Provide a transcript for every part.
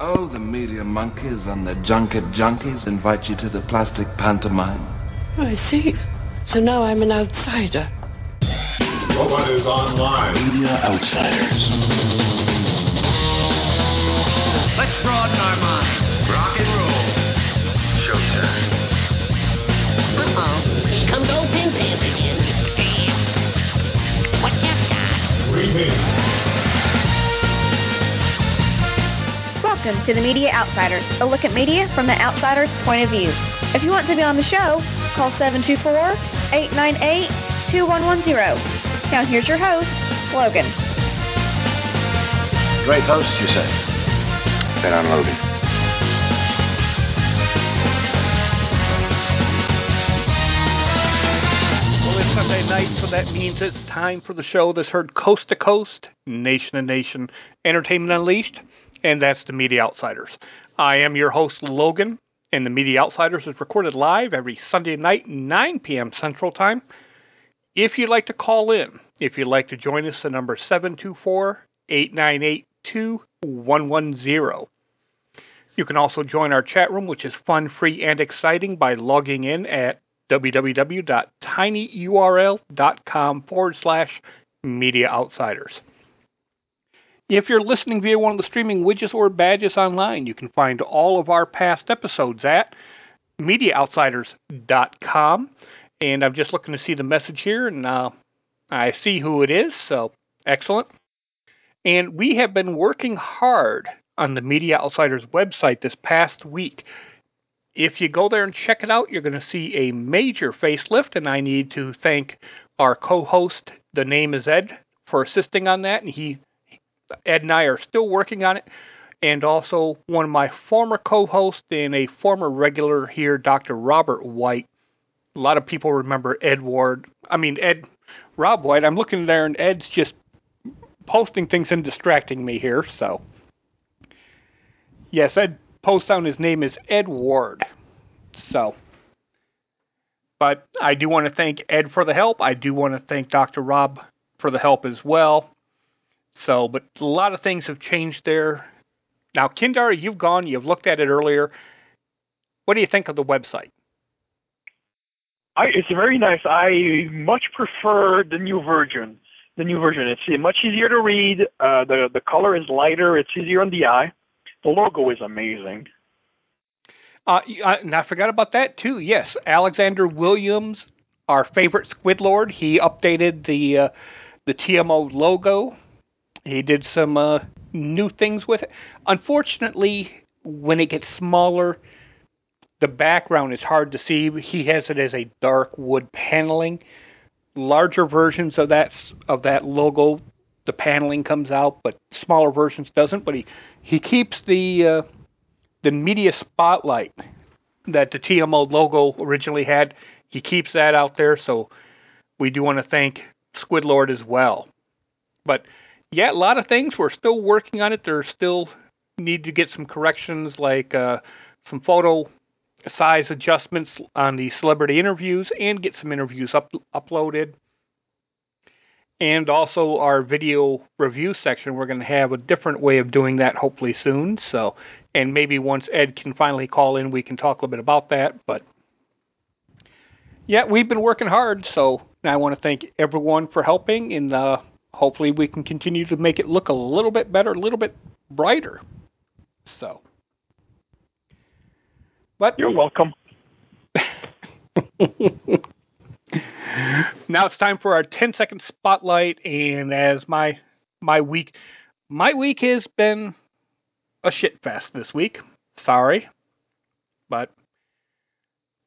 Oh, the media monkeys and the junket junkies invite you to the plastic pantomime. Oh, I see. So now I'm an outsider. Nobody's online. Media outsiders. Let's broaden our minds. Rock and roll. Showtime. Uh-oh. Here comes old Pin Pants again. What you got? Remix. Welcome to the Media Outsiders, a look at media from the outsider's point of view. If you want to be on the show, call 724-898-2110. Now here's your host, Logan. Great host, you say? Then I'm Logan. Well, it's Sunday night, so that means it's time for the show that's heard coast to coast, nation to nation, entertainment unleashed, and that's the Media Outsiders. I am your host, Logan, and the Media Outsiders is recorded live every Sunday night, 9 p.m. Central Time. If you'd like to call in, if you'd like to join us, the number 724 898 2110. You can also join our chat room, which is fun, free, and exciting by logging in at www.tinyurl.com forward slash media outsiders. If you're listening via one of the streaming widgets or badges online, you can find all of our past episodes at mediaoutsiders.com. And I'm just looking to see the message here, and uh, I see who it is, so excellent. And we have been working hard on the Media Outsiders website this past week. If you go there and check it out, you're going to see a major facelift, and I need to thank our co-host, the name is Ed, for assisting on that. And he, Ed and I are still working on it, and also one of my former co-hosts and a former regular here, Dr. Robert White. A lot of people remember Ed Ward. I mean Ed, Rob White. I'm looking there, and Ed's just posting things and distracting me here. So, yes, Ed posts down his name is Ed Ward. So, but I do want to thank Ed for the help. I do want to thank Dr. Rob for the help as well. So, but a lot of things have changed there. Now, Kindar, you've gone, you've looked at it earlier. What do you think of the website? I, it's very nice. I much prefer the new version. The new version. It's much easier to read. Uh, the the color is lighter. It's easier on the eye. The logo is amazing. Uh, and I forgot about that too. Yes, Alexander Williams, our favorite Squid Lord, he updated the uh, the TMO logo. He did some uh, new things with it. Unfortunately, when it gets smaller, the background is hard to see. He has it as a dark wood paneling. Larger versions of that of that logo, the paneling comes out, but smaller versions doesn't. But he he keeps the uh, the media spotlight that the TMO logo originally had. He keeps that out there, so we do want to thank Squidlord as well. But yeah, a lot of things. We're still working on it. There's still need to get some corrections, like uh, some photo size adjustments on the celebrity interviews, and get some interviews up, uploaded. And also our video review section, we're going to have a different way of doing that hopefully soon. So, and maybe once Ed can finally call in, we can talk a little bit about that. But yeah, we've been working hard. So I want to thank everyone for helping, and uh, hopefully we can continue to make it look a little bit better, a little bit brighter. So, but you're welcome. now it's time for our 10 second spotlight and as my my week my week has been a shit fest this week sorry but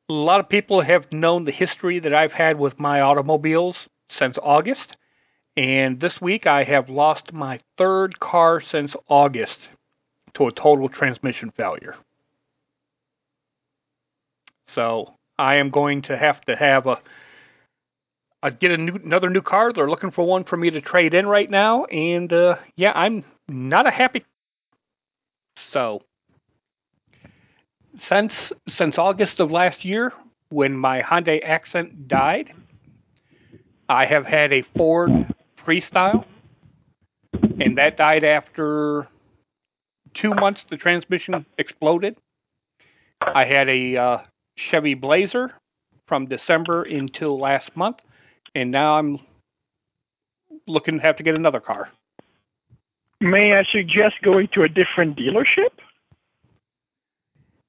a lot of people have known the history that I've had with my automobiles since August and this week I have lost my third car since August to a total transmission failure. So I am going to have to have a, a get a new, another new car. They're looking for one for me to trade in right now, and uh, yeah, I'm not a happy. So since since August of last year, when my Hyundai Accent died, I have had a Ford Freestyle, and that died after two months. The transmission exploded. I had a uh, Chevy Blazer from December until last month, and now I'm looking to have to get another car. May I suggest going to a different dealership?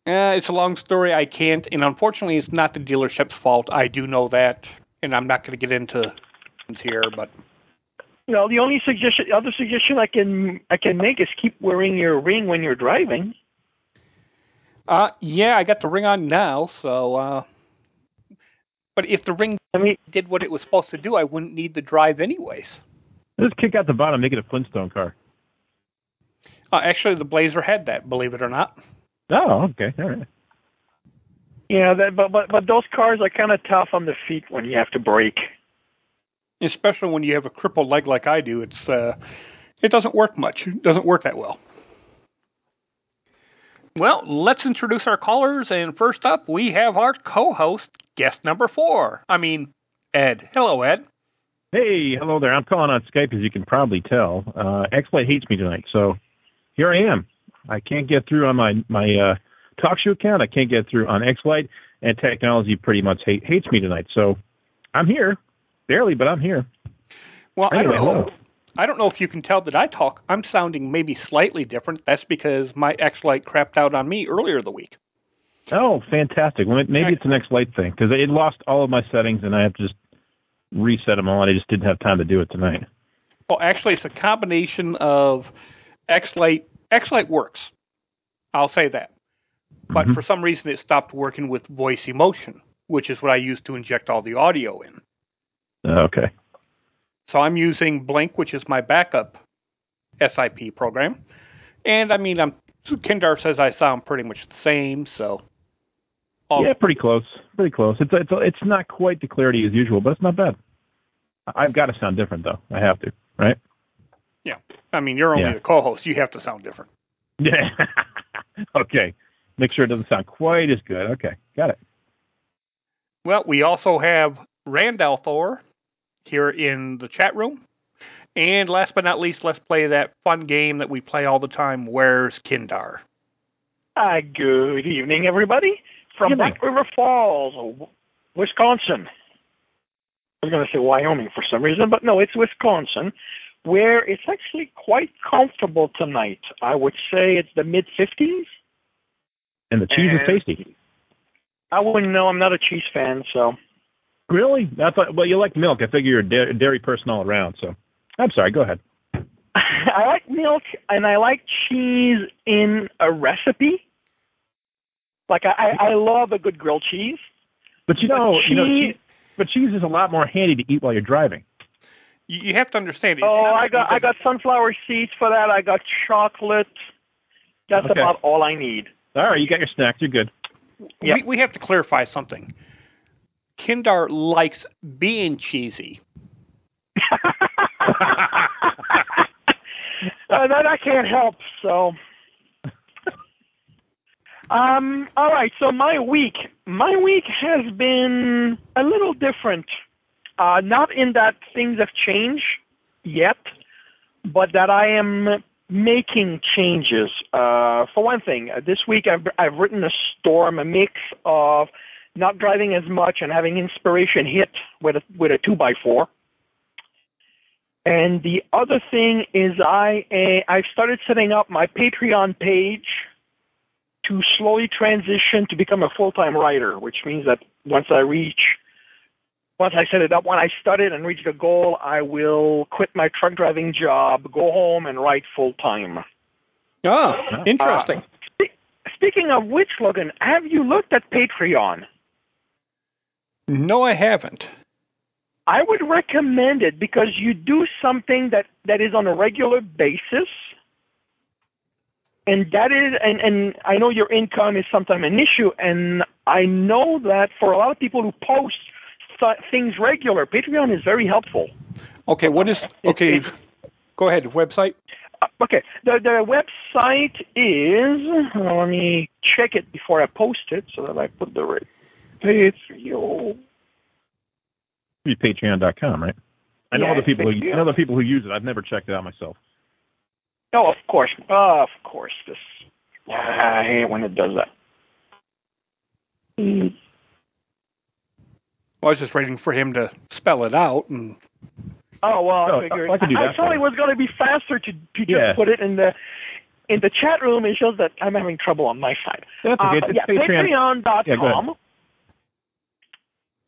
Uh, it's a long story. I can't, and unfortunately, it's not the dealership's fault. I do know that, and I'm not going to get into here. But no, the only suggestion, other suggestion I can I can make is keep wearing your ring when you're driving. Uh, yeah, I got the ring on now, so. Uh, but if the ring I mean, did what it was supposed to do, I wouldn't need the drive anyways. Just kick out the bottom, make it a Flintstone car. Uh, actually, the Blazer had that, believe it or not. Oh, okay, all right. Yeah, that, but but but those cars are kind of tough on the feet when you have to brake. Especially when you have a crippled leg like I do, it's uh, it doesn't work much. It doesn't work that well. Well, let's introduce our callers, and first up, we have our co-host, guest number four. I mean, Ed. Hello, Ed. Hey, hello there. I'm calling on Skype, as you can probably tell. Uh, X-Lite hates me tonight, so here I am. I can't get through on my my uh, talk show account. I can't get through on X-Lite, and technology pretty much hate, hates me tonight. So I'm here, barely, but I'm here. Well, anyway, I don't know. hello. I don't know if you can tell that I talk. I'm sounding maybe slightly different. That's because my X-Lite crapped out on me earlier the week. Oh, fantastic. Well, maybe it's an X-Lite thing because it lost all of my settings, and I have to just reset them all. And I just didn't have time to do it tonight. Well, actually, it's a combination of X-Lite. X-Lite works. I'll say that. But Mm-hmm. for some reason, it stopped working with voice emotion, which is what I use to inject all the audio in. Okay. So I'm using Blink, which is my backup SIP program. And I mean, I'm Kindar says I sound pretty much the same, so all, Yeah, pretty close. Pretty close. It's it's it's not quite the clarity as usual, but it's not bad. I've got to sound different though. I have to, right? yeah. I mean, you're only Yeah. the co-host. You have to sound different. Yeah. okay. Make sure it doesn't sound quite as good. Okay, got it. Well, we also have Randall Thor here in the chat room. And last but not least, let's play that fun game that we play all the time. Where's Kindar? Hi, good evening, everybody. From Evening. Black River Falls, Wisconsin. I was going to say Wyoming for some reason, but no, it's Wisconsin, where it's actually quite comfortable tonight. I would say it's the mid 50s. And the cheese is tasty. I wouldn't know. I'm not a cheese fan, so. Really? I thought. Well, you like milk. I figure you're a da- dairy person all around. So, I'm sorry. Go ahead. I like milk and I like cheese in a recipe. Like I, I, I love a good grilled cheese. But you know, But you know, cheese- cheese, but cheese is a lot more handy to eat while you're driving. You, you have to understand. Oh, it's Oh, I got I got sunflower seeds for that. I got chocolate. That's Okay. about all I need. All right, you got your snacks. You're good. we, we have to clarify something. Kindar likes being cheesy. Uh, that I can't help. So, um, all right. So my week, my week has been a little different. Uh, not in that things have changed yet, but that I am making changes. Uh, for one thing, uh, this week I've I've written a storm, a mix of not driving as much and having inspiration hit with a with a two by four. And the other thing is I uh, I've started setting up my Patreon page to slowly transition to become a full-time writer, which means that once I reach once I set it up, when I start it and reach the goal, I will quit my truck driving job, go home and write full time. Oh, interesting. Speaking of which, Logan, have you looked at Patreon? No, I haven't. I would recommend it because you do something that, that is on a regular basis. and that is and and I know your income is sometimes an issue, and I know that for a lot of people who post th- things regular, Patreon is very helpful. Okay, what is okay? Go ahead. Website. Uh, okay, the the website is. let me check it before I post it so that I put the right. Patreon. Be Patreon.com, right? I know Yeah, other people. Who, I know other people who use it. I've never checked it out myself. Oh, of course, of course. This. I hate when it does that. Mm, I was just waiting for him to spell it out, and Oh well, Oh, I figured. I- I can do thought it was going to be faster to to just Yeah. put it in the in the chat room. It shows that I'm having trouble on my side. That's Uh, okay. but It's yeah, Patreon. Patreon.com. Yeah, go ahead.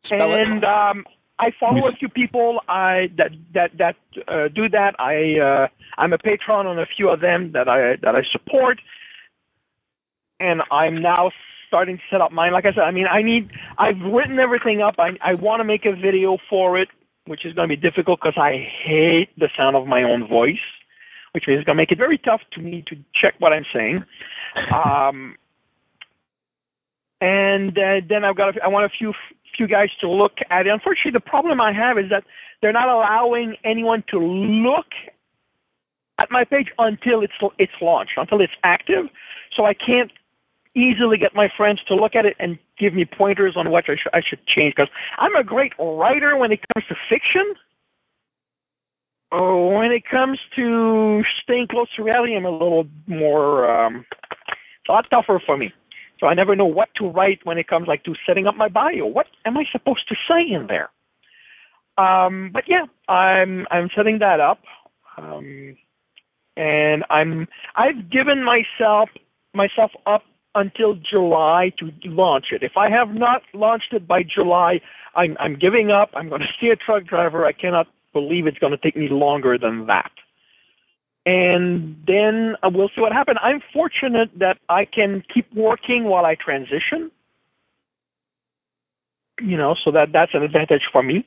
Spell and um, I follow a few people I that that that uh, do that. I uh, I'm a patron on a few of them that I that I support, and I'm now starting to set up mine. Like I said, I mean, I need I've written everything up. I I want to make a video for it, which is going to be difficult because I hate the sound of my own voice, which means it's going to make it very tough to me to check what I'm saying. Um, and uh, then I've got a, I want a few few guys to look at it. Unfortunately, the problem I have is that they're not allowing anyone to look at my page until it's it's launched, until it's active. So I can't easily get my friends to look at it and give me pointers on what I, sh- I should change. Because I'm a great writer when it comes to fiction. Oh, when it comes to staying close to reality, I'm a little more. Um, it's a lot tougher for me. So I never know what to write when it comes like to setting up my bio. What am I supposed to say in there? Um, but yeah, I'm I'm setting that up, um, and I'm I've given myself myself up until July to launch it. If I have not launched it by July, I'm I'm giving up. I'm going to see a truck driver. I cannot believe it's going to take me longer than that and then uh, we'll see what happens. I'm fortunate that I can keep working while I transition. You know, so that that's an advantage for me.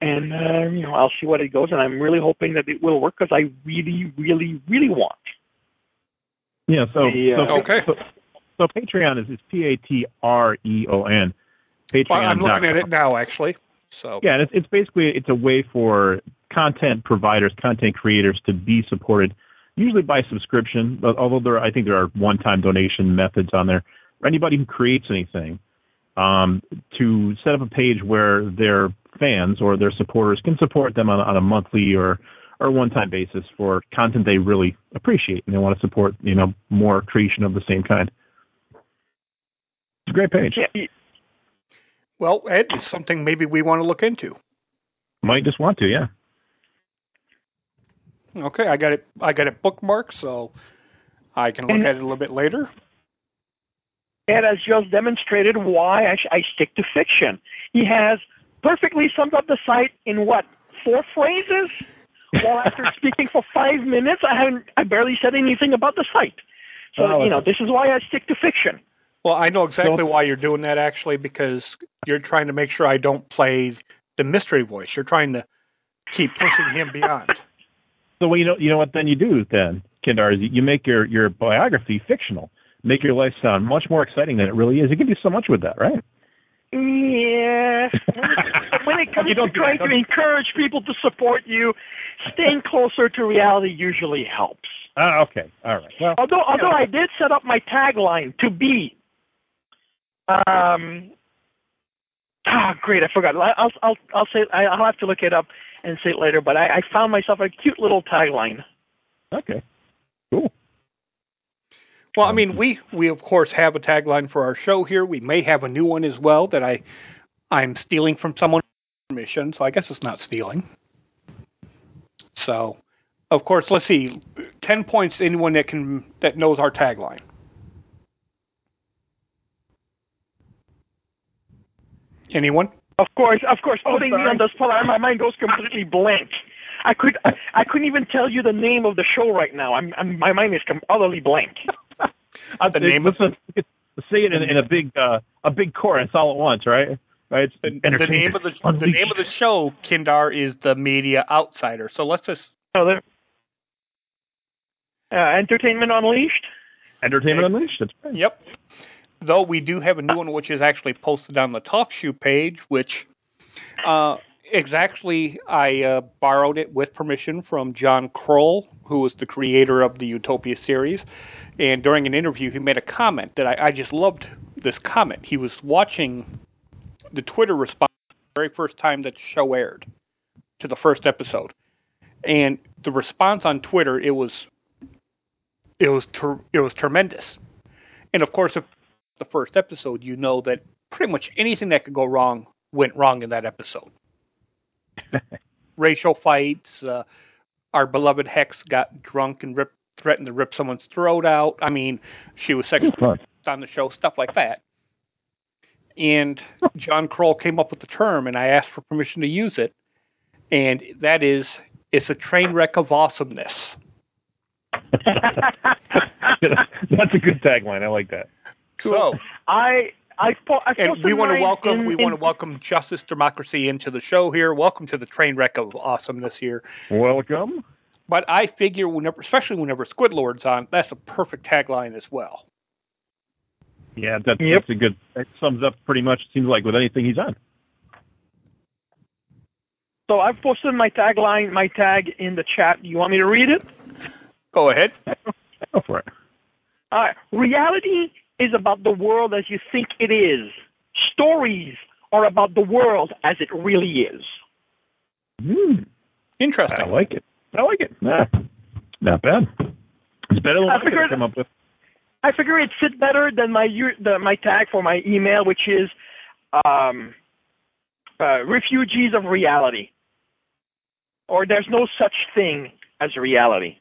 And uh, you know, I'll see what it goes, and I'm really hoping that it will work because I really, really, really want. Yeah. So, Yeah. so Okay. So, so Patreon is is P A T R E O N. Patreon. Well, I'm looking at it now, actually. So Yeah, and it's, it's basically it's a way for content providers, content creators to be supported, usually by subscription. but Although there, I think there are one-time donation methods on there for anybody who creates anything. Um, to set up a page where their fans or their supporters can support them on, on a monthly or or one-time basis for content they really appreciate and they want to support, you know, more creation of the same kind. It's a great page. Yeah, well, Ed, it's something maybe we want to look into. Might just want to, yeah. Okay, I got it. I got it bookmarked, so I can look And- at it a little bit later. Ed has just demonstrated why I, sh- I stick to fiction. He has perfectly summed up the site in what four phrases. While after speaking for five minutes, I haven't, I barely said anything about the site. So Oh, you know, this is why I stick to fiction. Well, I know exactly why you're doing that actually because you're trying to make sure I don't play the mystery voice. You're trying to keep pushing him beyond. So well, you know, you know what then you do then, Kendar, is you make your your biography fictional, make your life sound much more exciting than it really is. You can do so much with that, right? Yeah. when it comes to trying to encourage people to support you, staying closer to reality usually helps. Ah, okay, all right. Well, Although, although I did set up my tagline to be, um, ah, great, I forgot. I'll, I'll, I'll say, I'll have to look it up and say it later. But I, I found myself a cute little tagline. okay, cool. Well, I mean, um, we we of course have a tagline for our show here. We may have a new one as well that I I'm stealing from someone mission, so I guess it's not stealing. So, of course, let's see. Ten points. to Anyone that can that knows our tagline. Anyone? Of course, of course, Oh, putting me on the spot, my mind goes completely blank. I could, I, I couldn't even tell you the name of the show right now. I'm, I'm my mind is com- utterly blank. Uh, The name of- listen, say it in, in a big uh, a big chorus all at once, right? Right. It's The, the name of the the name of the show, Kindar, is the Media Outsider. So let's just Oh, there. Uh, Entertainment Unleashed. Entertainment Unleashed. That's right. Yep. Though we do have a new one, which is actually posted on the TalkShoe page, which uh, exactly I uh, borrowed it with permission from John Kroll, who was the creator of the Utopia series. And during an interview, he made a comment that I, I just loved this comment. He was watching the Twitter response the very first time that the show aired to the first episode, and the response on Twitter it was it was ter- it was tremendous. And of course, if the first episode, you know that pretty much anything that could go wrong went wrong in that episode. Racial fights, uh, our beloved Hex got drunk and ripped, threatened to rip someone's throat out. I mean, she was sexually on the show, stuff like that. And John Kroll came up with the term, and I asked for permission to use it. And that is, it's a train wreck of awesomeness. That's a good tagline. I like that. So I I, po- I and we want to welcome in- we in- want to welcome Justice Democracy into the show here. Welcome to the train wreck of awesomeness here. Welcome. But I figure whenever, especially whenever Squidlord's on, that's a perfect tagline as well. Yeah, that's, that's a good. That sums up pretty much. It seems like with anything he's on. So I've posted my tagline, my tag in the chat. Do you want me to read it? Go ahead. Go for it. All right. Reality is about the world as you think it is. Stories are about the world as it really is. Hmm. Interesting. I like it. I like it. Nah, not bad. It's better than I what I could figured- come up with. I figure it fit better than my the, my tag for my email, which is um, uh, refugees of reality, or there's no such thing as reality.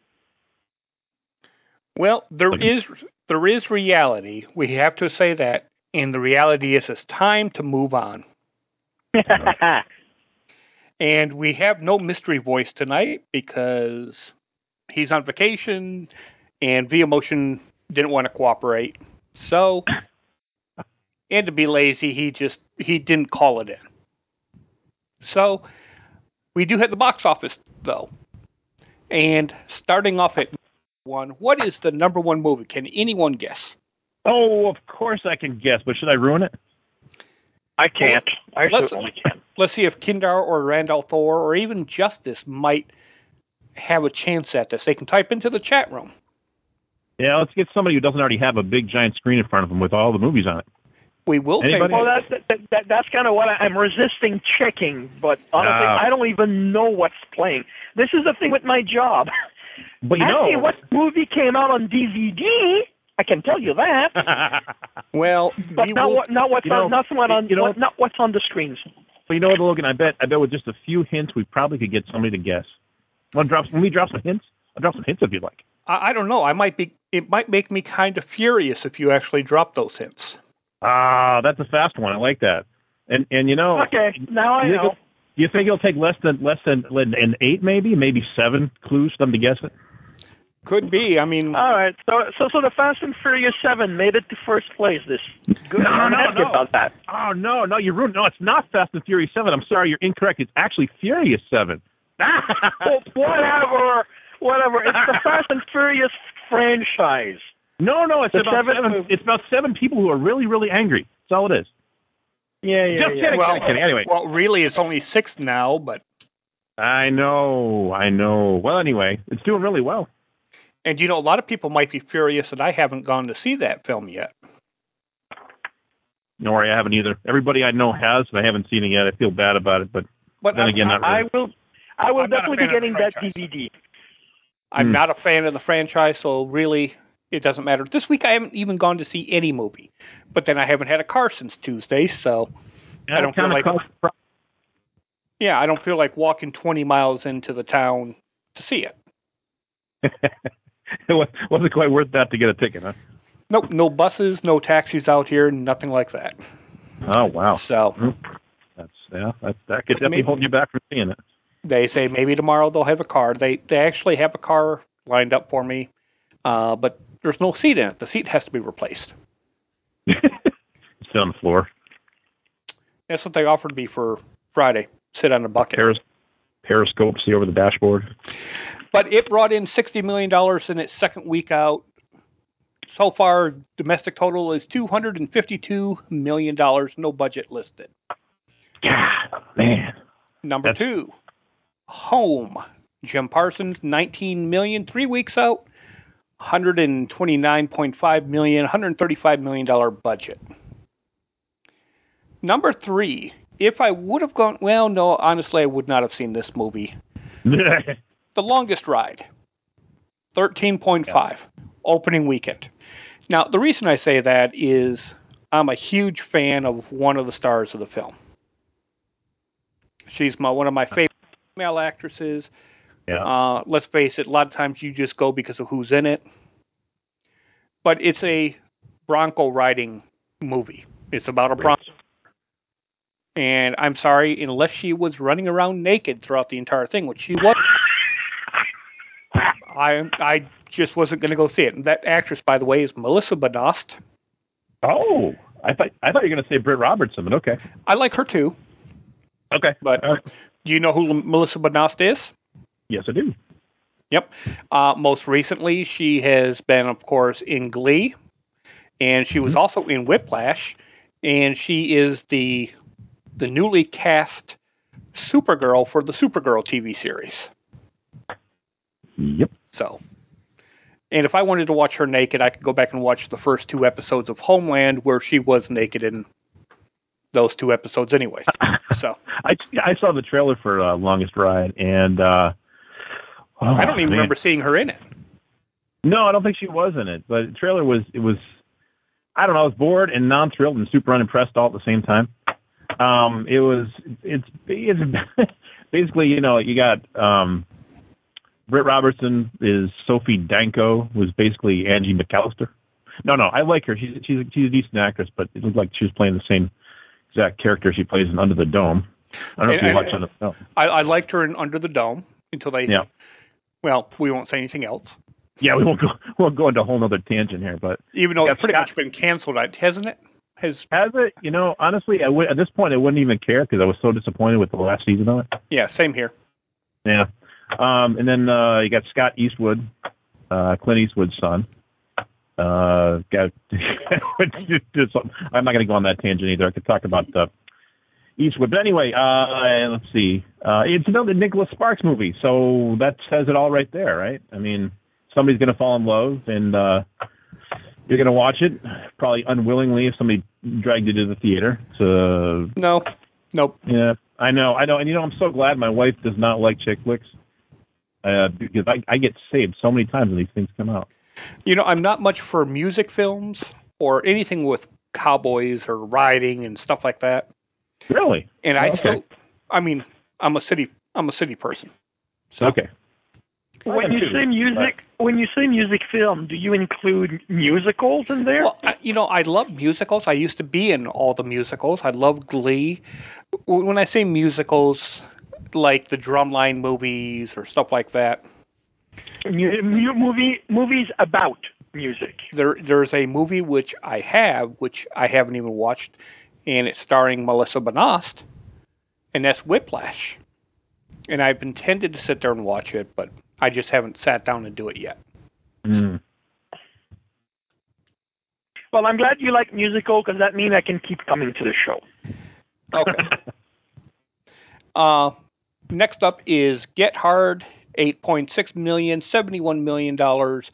Well, there is there is reality. We have to say that, and the reality is it's time to move on. And we have no mystery voice tonight because he's on vacation and V Emotion didn't want to cooperate. So, and to be lazy, he just he didn't call it in. So, we do have the box office though. And starting off at one, what is the number one movie? Can anyone guess? Oh, of course I can guess, but should I ruin it? I can't. I let's, certainly can't. Let's see if Kindar or Randall Thor or even Justice might have a chance at this. They can type into the chat room. Yeah, let's get somebody who doesn't already have a big giant screen in front of them with all the movies on it. We will Anybody? say Well, that's that, that, that's kind of what I, I'm resisting checking, but honestly, Ah. I don't even know what's playing. This is the thing with my job. But you Ask me know, what movie came out on DVD. I can tell you that, Well, but we not will, what not what's you know, on not what on you know what, not what's on the screens. But you know what, Logan? I bet I bet with just a few hints, we probably could get somebody to guess. Want to drop? Let me drop some hints. I'll drop some hints if you'd like. I, I don't know. I might be. It might make me kind of furious if you actually drop those hints. Ah, that's a fast one. I like that. And and you know, Okay, now I you think know. It'll- you think it'll take less than less than an eight, maybe, maybe seven clues for them to guess it? Could be. I mean, All right, so so so the Fast and Furious Seven made it to first place. This good. No, no, no. about that. Oh no, no, you're ruined. No, it's not Fast and Furious Seven. I'm sorry, you're incorrect. It's actually Furious Seven. Well, whatever, whatever. It's the Fast and Furious franchise. No, no, it's The about seven- seven. It's about seven people who are really, really angry. That's all it is. Yeah, yeah, Just yeah. kidding, well, kidding, kidding. Anyway, well, really, it's only six now, but I know, I know. Well, anyway, it's doing really well. and you know, a lot of people might be furious that I haven't gone to see that film yet. No worry, I haven't either. Everybody I know has, but I haven't seen it yet. I feel bad about it, but But then I'm, again, not I will, I will I'm definitely be fan of the getting that. DVD. I'm Hmm. not a fan of the franchise, so really, it doesn't matter. This week, I haven't even gone to see any movie, but then I haven't had a car since Tuesday, so I don't feel like yeah, I don't feel like walking 20 miles into the town to see it. it wasn't quite worth that to get a ticket, huh? Nope, no buses, no taxis out here, nothing like that. Oh wow, So that's yeah, that that could definitely Maybe- hold you back from seeing it. they say maybe tomorrow they'll have a car. They they actually have a car lined up for me, uh, but there's no seat in it. The seat has to be replaced. Sit on the floor. That's what they offered me for Friday. Sit on a bucket. Peris- periscope, see over the dashboard. but it brought in sixty million dollars in its second week out. So far, domestic total is two hundred and fifty-two million dollars. No budget listed. God, man. Number That's... two, Home. Jim Parsons, nineteen million, three weeks out. 129.5 million, 135 million dollar budget. Number three, if I would have gone, well, no, honestly, I would not have seen this movie. the longest ride, 13.5, yeah. opening weekend. Now, the reason I say that is I'm a huge fan of one of the stars of the film. She's my one of my favorite female actresses. Yeah. Uh, let's face it, a lot of times you just go because of who's in it. But it's a Bronco riding movie. It's about a Bronco. And I'm sorry, unless she was running around naked throughout the entire thing, which she was, I I just wasn't going to go see it. And that actress, by the way, is Melissa Benoist. Oh, I thought I thought you were going to say Britt Robertson, but okay. I like her too. Okay, but uh, do you know who Melissa Benoist is? Yes, I do. Yep. Uh, most recently, she has been, of course, in Glee, and she was mm-hmm. also in Whiplash, and she is the the newly cast Supergirl for the Supergirl TV series. Yep. So, and if I wanted to watch her naked, I could go back and watch the first two episodes of Homeland where she was naked in those two episodes, anyways. So I I saw the trailer for uh, Longest Ride, and uh, oh, I don't even man. remember seeing her in it. No, I don't think she was in it. But the trailer was it was I don't know. I was bored and non thrilled and super unimpressed all at the same time. Um, it was it's it's basically you know you got um, Britt Robertson is Sophie Danko was basically Angie McAlister. No, no, I like her. She's she's she's a decent actress, but it looked like she was playing the same exact character she plays in Under the Dome. I don't know and, if you watched Under the Dome. I, I liked her in Under the Dome until they. Yeah. Well, we won't say anything else. Yeah, we won't go. We won't go into a whole other tangent here, but even though it's pretty Scott, much been canceled, hasn't it? Has has it? You know, honestly, I would at this point I wouldn't even care because I was so disappointed with the last season of it. Yeah, same here. Yeah, um, and then uh, you got Scott Eastwood, uh, Clint Eastwood's son. Uh, got I'm not going to go on that tangent either. I could talk about uh, Eastwood, but anyway, uh, let's see. Uh, it's another Nicholas Sparks movie, so that says it all right there, right? I mean, somebody's going to fall in love, and uh, you're going to watch it, probably unwillingly if somebody dragged you to the theater. So no, nope. Yeah, I know, I know, and you know, I'm so glad my wife does not like chick flicks uh, because I, I get saved so many times when these things come out. You know, I'm not much for music films or anything with cowboys or riding and stuff like that. Really? And I okay. still, I mean, I'm a city, I'm a city person. So. Okay. When you say music, when you say music film, do you include musicals in there? Well, I, you know, I love musicals. I used to be in all the musicals. I love Glee. When I say musicals, like the Drumline movies or stuff like that. movie movies about music. There, there's a movie which I have, which I haven't even watched, and it's starring Melissa Benoist, and that's Whiplash. And I've intended to sit there and watch it, but I just haven't sat down and do it yet. Mm. Well, I'm glad you like musical because that means I can keep coming to the show. Okay. uh, next up is Get Hard, eight point six million, seventy-one million dollars,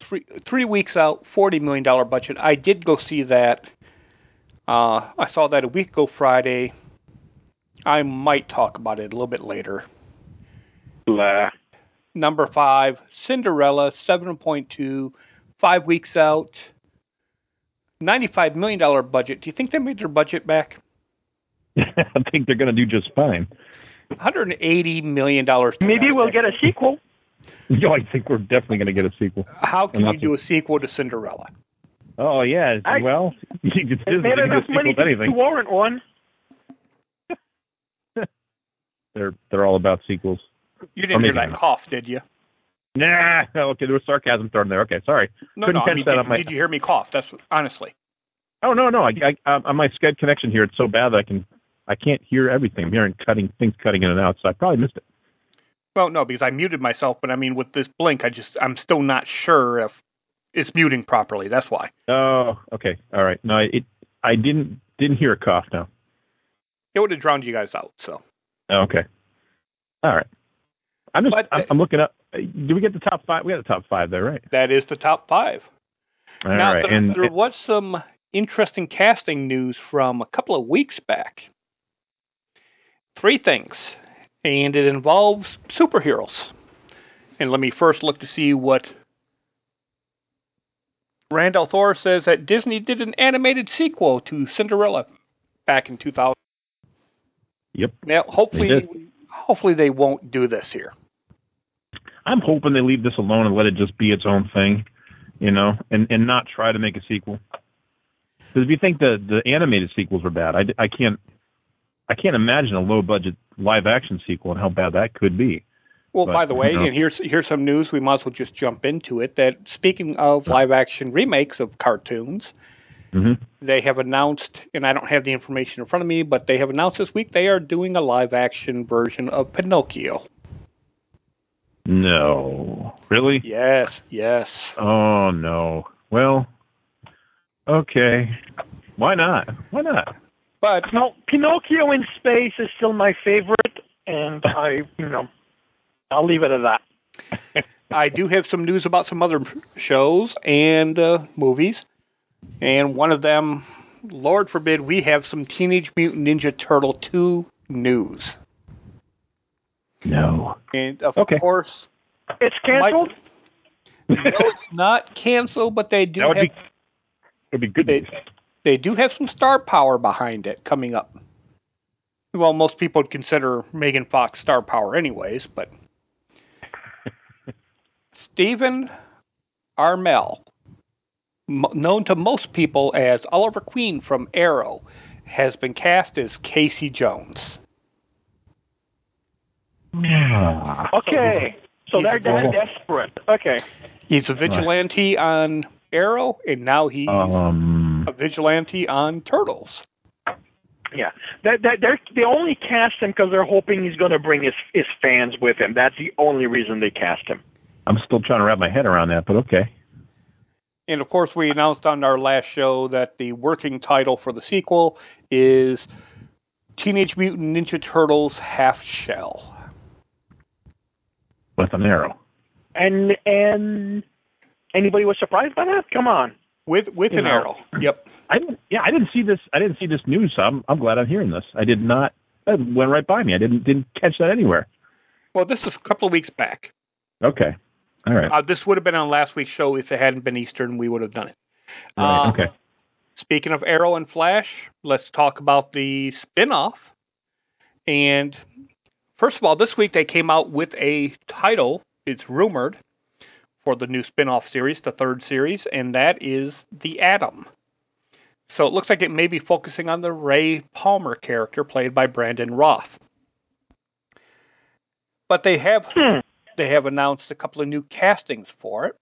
three three weeks out, forty million dollar budget. I did go see that. Uh, I saw that a week ago Friday. I might talk about it a little bit later. Blah. Number five, Cinderella, 7.2, five weeks out, $95 million budget. Do you think they made their budget back? I think they're going to do just fine. $180 million. Maybe we'll get a sequel. No, I think we're definitely going to get a sequel. How can you do a sequel to Cinderella? Oh yeah, I, well, it's Disney made enough money to warrant one. they're they're all about sequels. You didn't hear that not. cough, did you? Nah. Okay, there was sarcasm thrown there. Okay, sorry. No, Couldn't no. I mean, did, my... did, you hear me cough? That's honestly. Oh no, no. I, I, on my Skype connection here, it's so bad that I can, I can't hear everything. I'm hearing cutting things cutting in and out, so I probably missed it. Well, no, because I muted myself, but I mean with this blink, I just I'm still not sure if it's muting properly. That's why. Oh, okay, all right. No, it I didn't didn't hear a cough. No. It would have drowned you guys out. So. Okay. All right. I'm just but, I'm, I'm looking up. Do we get the top five? We got the top five there, right? That is the top five. All now, right. there, and there was some interesting casting news from a couple of weeks back. Three things, and it involves superheroes. And let me first look to see what Randall Thor says that Disney did an animated sequel to Cinderella back in 2000. Yep. Now, hopefully, they hopefully they won't do this here. I'm hoping they leave this alone and let it just be its own thing, you know, and and not try to make a sequel. Because if you think the the animated sequels were bad, I, I can't I can't imagine a low budget live action sequel and how bad that could be. Well, But, by the way, you know. and here's here's some news. We might as well just jump into it. That speaking of live action remakes of cartoons, Mhm. they have announced, and I don't have the information in front of me, but they have announced this week they are doing a live action version of Pinocchio. No, really? Yes, yes. Oh no. Well, okay. Why not? Why not? But no, Pinocchio in space is still my favorite, and I, you know, I'll leave it at that. I do have some news about some other shows and uh, movies, and one of them, Lord forbid, we have some Teenage Mutant Ninja Turtle 2 news. No. And of Okay. course, It's canceled. no, it's not canceled, but they do That would have be would be good. they, news. they do have some star power behind it coming up. Well, most people would consider Megan Fox star power, anyways, but Stephen Amell, m- known to most people as Oliver Queen from Arrow, has been cast as Casey Jones. Okay, so they're that desperate. Okay. He's a vigilante on Arrow, and now he's Um, a vigilante on Turtles. Yeah, that that they're they only cast him because they're hoping he's going to bring his his fans with him. That's the only reason they cast him. I'm still trying to wrap my head around that, but okay. And of course, we announced on our last show that the working title for the sequel is Teenage Mutant Ninja Turtles Half Shell. With an arrow. And and anybody was surprised by that? Come on. With with You an know. arrow. Yep. I didn't. Yeah, I didn't see this. I didn't see this news. So I'm I'm glad I'm hearing this. I did not. It went right by me. I didn't didn't catch that anywhere. Well, this was a couple of weeks back. Okay. All right. Uh, this would have been on last week's show if it hadn't been Eastern. We would have done it. Right, Uh, okay. Speaking of Arrow and Flash, let's talk about the spin-off. And first of all, this week they came out with a title, it's rumored, for the new spin-off series, the third series, and that is The Atom. So it looks like it may be focusing on the Ray Palmer character played by Brandon Routh. But they have they have announced a couple of new castings for it.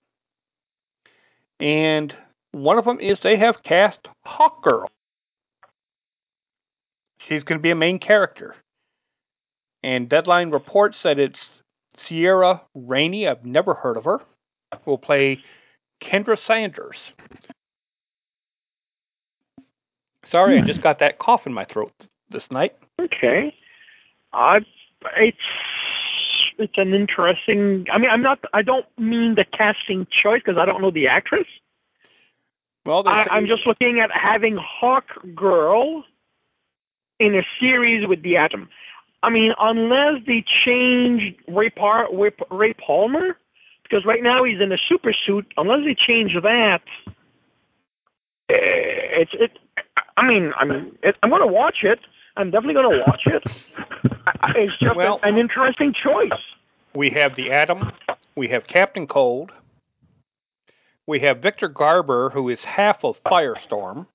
And one of them is they have cast Hawkgirl. She's going to be a main character. And Deadline reports that it's Ciara Renée, I've never heard of her, will play Kendra Sanders. Sorry, I just got that cough in my throat this night. Okay. I it's it's an interesting. I mean, I'm not. I don't mean the casting choice because I don't know the actress. Well, I, I'm just looking at having Hawk Girl in a series with the Atom. I mean, unless they change Ray, Par- Ray, Ray Palmer, because right now he's in a super suit. Unless they change that, eh, it's it. I mean, I mean, it, I'm going to watch it. I'm definitely going to watch it. It's just Well- an interesting choice. We have the Atom. We have Captain Cold. We have Victor Garber, who is half of Firestorm.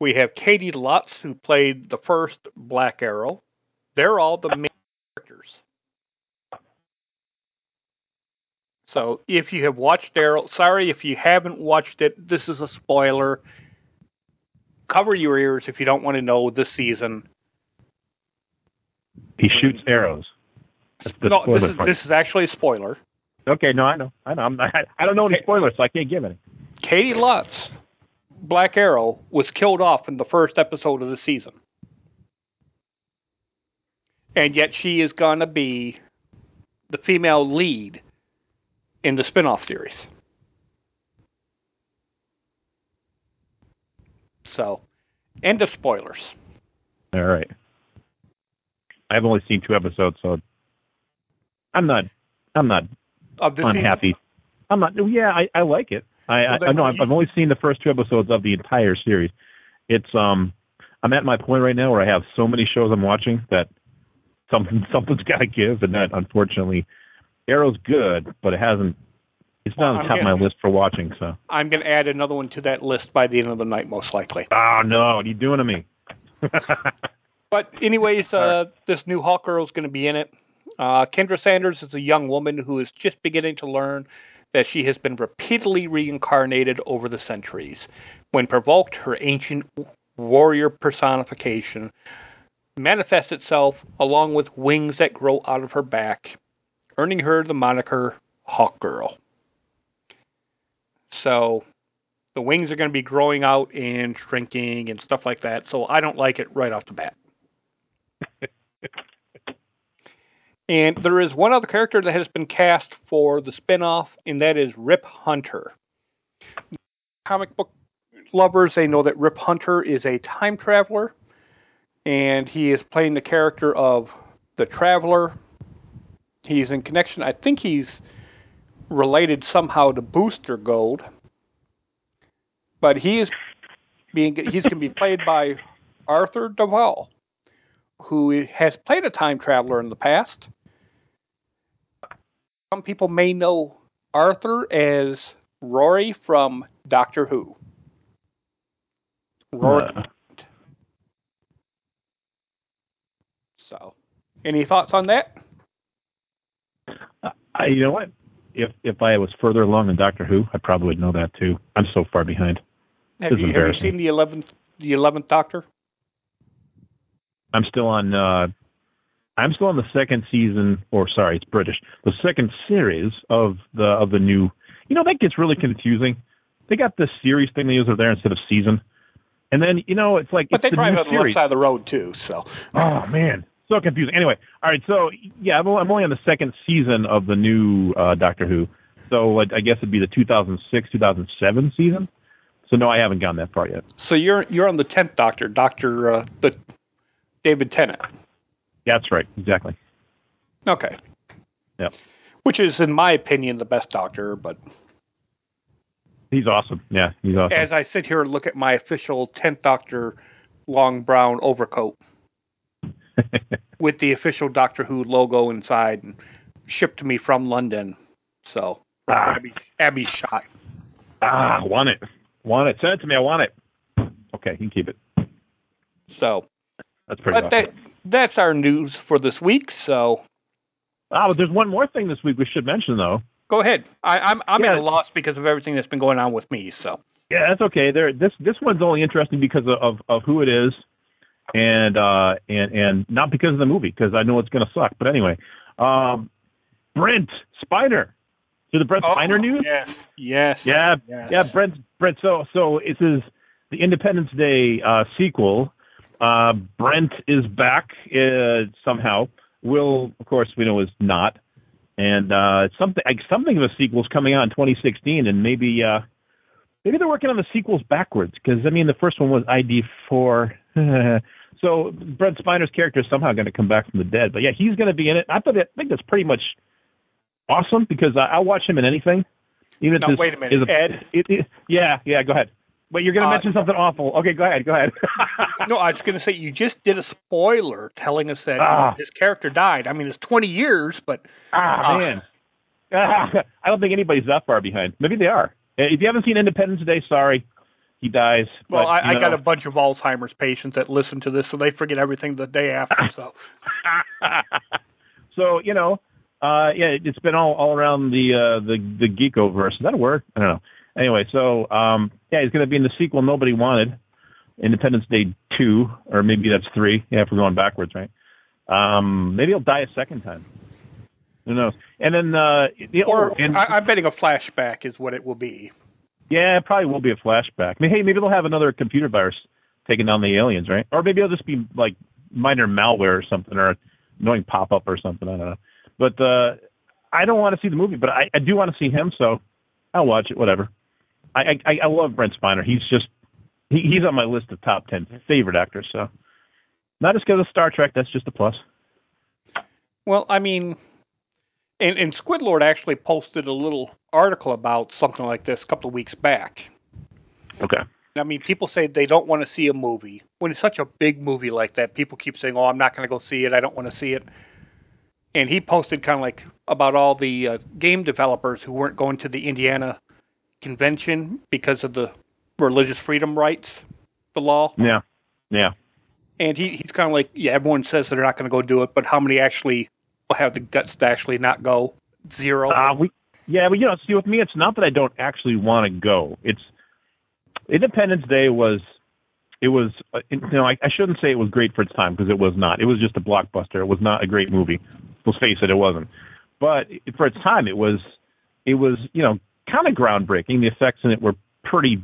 We have Caity Lotz, who played the first Black Arrow. They're all the main characters. So if you have watched Arrow, sorry if you haven't watched it, this is a spoiler. Cover your ears if you don't want to know this season. He shoots arrows. No, this is this is actually a spoiler. Okay, no, I know, I know. I'm not, I don't know any spoilers, so I can't give any. Caity Lotz, Black Arrow, was killed off in the first episode of the season. And yet she is going to be the female lead in the spin off series. So, end of spoilers. All right. I've only seen two episodes, so I'm not. I'm not unhappy. I'm not. Yeah, I, I like it. I Well, I, I know. I've, I've only seen the first two episodes of the entire series. It's um. I'm at my point right now where I have so many shows I'm watching that something something's got to give, and that unfortunately, Arrow's good, but it hasn't. It's not Well, on I'm top of my list for watching. So. I'm going to add another one to that list by the end of the night, most likely. Oh no! What are you doing to me? But anyways, uh, this new Hawk Girl is going to be in it. Uh, Kendra Saunders is a young woman who is just beginning to learn that she has been repeatedly reincarnated over the centuries. When provoked, her ancient warrior personification manifests itself along with wings that grow out of her back, earning her the moniker Hawk Girl. So the wings are going to be growing out and shrinking and stuff like that. So I don't like it right off the bat. and there is one other character that has been cast for the spin-off, and that is Rip Hunter. Comic book lovers, they know that Rip Hunter is a time traveler, and he is playing the character of the Traveler. He's in connection. I think he's related somehow to Booster Gold, but he is being he's going to be played by Arthur Darvill, who has played a time traveler in the past. Some people may know Arthur as Rory from Doctor Who. Rory. Uh, So, any thoughts on that? I, you know what? If if I was further along in Doctor Who, I probably would know that too. I'm so far behind. Have you, have you seen the eleventh the eleventh Doctor? I'm still on. uh I'm still on the second season, or sorry, it's British. The second series of the of the new. You know that gets really confusing. They got this series thing they use over there instead of season, and then you know it's like But it's they the drive on the left side of the road too. So, Oh man, so confusing. Anyway, all right. So yeah, I'm only, on the second season of the new uh, Doctor Who. So I I guess it'd be the 2006 2007 season. So no, I haven't gone that far yet. so you're you're on the tenth Doctor, Doctor uh, the David Tennant. That's right, exactly. Okay. Yep. Which is, in my opinion, the best Doctor. But He's awesome. Yeah, he's awesome. as I sit here and look at my official tenth Doctor long brown overcoat with the official Doctor Who logo inside, and shipped to me from London. So Ah. Abby, Abby's shot. ah, want it, want it. Send it to me. I want it. Okay, you can keep it. So, That's pretty. but that that's our news for this week. So Ah, but there's one more thing this week we should mention though. go ahead. I, I'm I'm Yeah. at a loss because of everything that's been going on with me. So Yeah, that's okay. There, this this one's only interesting because of of, of who it is, and uh and and not because of the movie because I know it's going to suck. But anyway, um, Brent Spiner. So the Brent Spiner news. yes, yes, Yeah, yes. yeah, Brent, Brent. So, so this is the Independence Day uh, sequel. Uh, Brent is back uh, somehow. Will, of course, we know is not, and uh, something like something of a sequel is coming out in 2016, and maybe uh, maybe they're working on the sequels backwards because I mean the first one was ID4. so Brent Spiner's character is somehow going to come back from the dead, but yeah, he's going to be in it. I thought that, I think that's pretty much awesome because I, I'll watch him in anything. Even if this wait a minute, is Ed. It, it, yeah, yeah. Go ahead. But you're going to Uh, mention something awful. Okay, go ahead. Go ahead. no, I was going to say you just did a spoiler telling us that you know, Ah. his character died. I mean, it's 20 years, but ah, uh, man. Ah, I don't think anybody's that far behind. Maybe they are. If you haven't seen Independence Day, sorry, he dies. Well, but, I, I got a bunch of Alzheimer's patients that listen to this, so they forget everything the day after. So, so you know, uh, yeah, it's been all all around the uh, the the geekoverse. Is that a word? I don't know. Anyway, so um, yeah, he's going to be in the sequel nobody wanted, Independence Day two, or maybe that's three. Yeah, if we're going backwards, right? Um, maybe he'll die a second time. Who knows? And then uh, the Or and, I, I'm betting a flashback is what it will be. Yeah, it probably will be a flashback. I mean, hey, maybe they'll have another computer virus taking down the aliens, right? Or maybe it'll just be like minor malware or something, or annoying pop up or something. I don't know. But uh, I don't want to see the movie, but I, I do want to see him, so I'll watch it. Whatever. I I, I love Brent Spiner. He's just he, he's on my list of top ten favorite actors. So not just because of Star Trek. That's just a plus. Well, I mean, and, and Squidlord actually posted a little article about something like this a couple of weeks back. Okay. I mean, people say they don't want to see a movie. When it's such a big movie like that, people keep saying, "Oh, I'm not going to go see it. I don't want to see it." And he posted kind of like about all the uh, game developers who weren't going to the Indiana convention because of the religious freedom rights, the law. Yeah. Yeah. And he, he's kind of like, yeah, everyone says they're not going to go do it, but how many actually have the guts to actually not go? Zero. Uh, we, yeah, but you know, see, with me, it's not that I don't actually want to go. It's Independence Day was, it was, uh, you know, I, I shouldn't say it was great for its time because it was not. It was just a blockbuster. It was not a great movie. Let's face it, it wasn't. But for its time, it was, it was, you know, kind of groundbreaking. The effects in it were pretty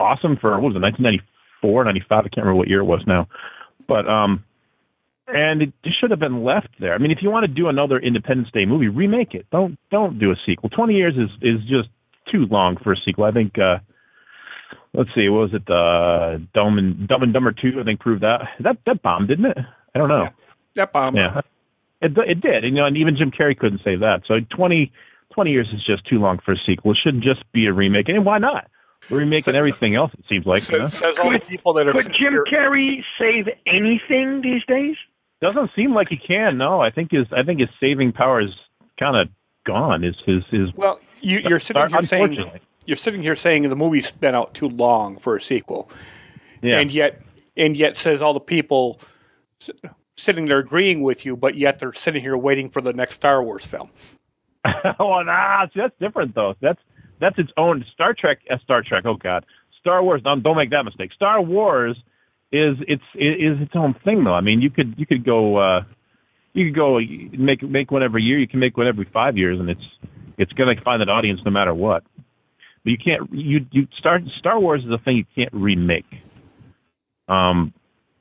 awesome for what was it, 1994, 95? I can't remember what year it was now. But um, and it should have been left there. I mean, if you want to do another Independence Day movie, remake it. Don't don't do a sequel. Twenty years is is just too long for a sequel. I think. uh Let's see, what was it? Uh, Dumb and Dumb and Dumber Two. I think proved that that that bombed, didn't it? I don't know. That bomb. Yeah, it it did. You know, and even Jim Carrey couldn't say that. So 20, 20 years is just too long for a sequel. It should just be a remake. And why not? We're remaking everything else. It seems like. you know? Says all the people that are. Could Jim Carrey save anything these days? Doesn't seem like he can. No, I think his I think his saving power is kind of gone. Is his his Well, you, you're sitting here saying you're sitting here saying the movie's been out too long for a sequel, Yeah. and yet and yet says all the people sitting there agreeing with you, but yet they're sitting here waiting for the next Star Wars film. oh, nah, see, that's different though. That's that's its own Star Trek. Uh, Star Trek. Oh God, Star Wars. Don't, don't make that mistake. Star Wars is it's is its own thing though. I mean, you could you could go uh you could go make make one every year. You can make one every five years, and it's it's going to find an audience no matter what. But you can't you you start Star Wars is a thing you can't remake. Um,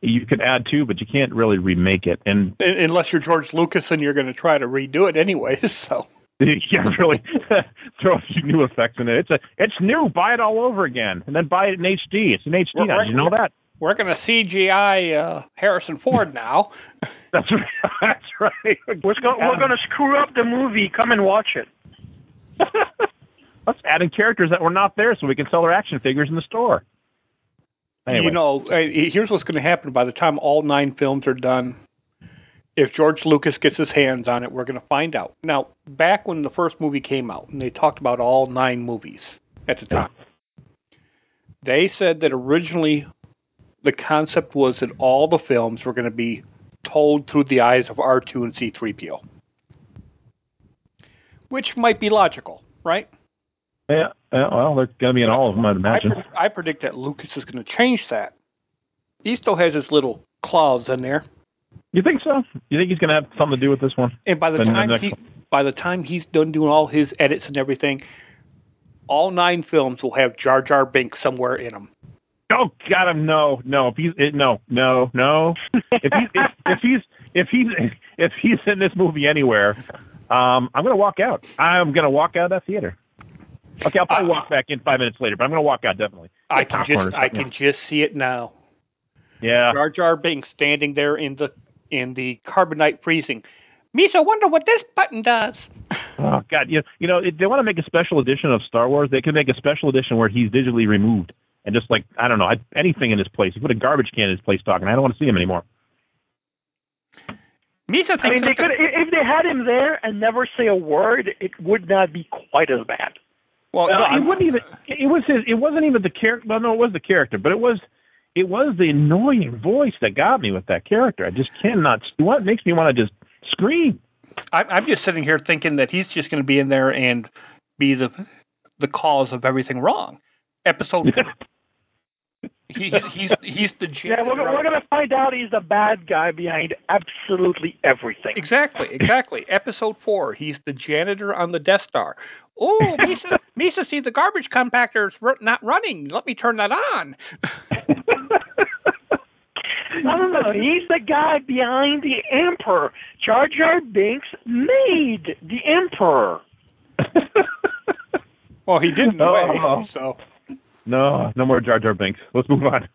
you can add to, but you can't really remake it. And Unless you're George Lucas and you're going to try to redo it anyway. So you can't really throw a few new effects in it. It's a it's new. Buy it all over again, and then buy it in HD. It's in HD We're- now. Did you know that? We're going to CGI uh, Harrison Ford now. That's right. That's right. We're, go- we're going to screw up the movie. Come and watch it. Let's add in characters that were not there, so we can sell our action figures in the store. Anyway. You know, uh, here's what's going to happen by the time all nine films are done. If George Lucas gets his hands on it, we're going to find out. Now, back when the first movie came out, and they talked about all nine movies at the time, they said that originally the concept was that all the films were going to be told through the eyes of R2 and C3PO. Which might be logical, right? Yeah, yeah, well, they're going to be in all of them, I'd I, imagine. pre- I predict that Lucas is going to change that. He still has his little claws in there. You think so? You think he's going to have something to do with this one? And by the the time he, one. by the time he's done doing all his edits and everything, all nine films will have Jar Jar Binks somewhere in them. Oh God, him no, no. If he's it, no, no, no. If he's if, if he's if he's if he's in this movie anywhere, um, I'm gonna walk out. I'm gonna walk out of that theater. Okay, I'll probably walk back in five minutes later, but I'm gonna walk out definitely. I can just I can just see it now. Yeah. Jar Jar Binks standing there in the in the carbonite freezing. Misa, wonder what this button does. Oh God, you you know if they want to make a special edition of Star Wars, they can make a special edition where he's digitally removed and just like I don't know, I, anything in his place. You put a garbage can in his place talking. I don't want to see him anymore. Misa I mean, they could if they had him there and never say a word, it would not be quite as bad. Well, No, no, it wouldn't even. It was his. It wasn't even the character. Well, no, it was the character, but it was. It was the annoying voice that got me with that character. I just cannot. What makes me want to just scream? I'm, I'm just sitting here thinking that he's just going to be in there and be the the cause of everything wrong. Episode, He's he's he's the janitor. yeah. We're, we're going to find out he's the bad guy behind absolutely everything. Exactly, exactly. Episode four. He's the janitor on the Death Star. Oh, Misa, Misa, see the garbage compactor's not running. Let me turn that on. no, no, no. He's the guy behind the Emperor. Jar Jar Binks made the Emperor. well, he didn't oh, way, oh. so. No, no more Jar Jar Binks. Let's move on.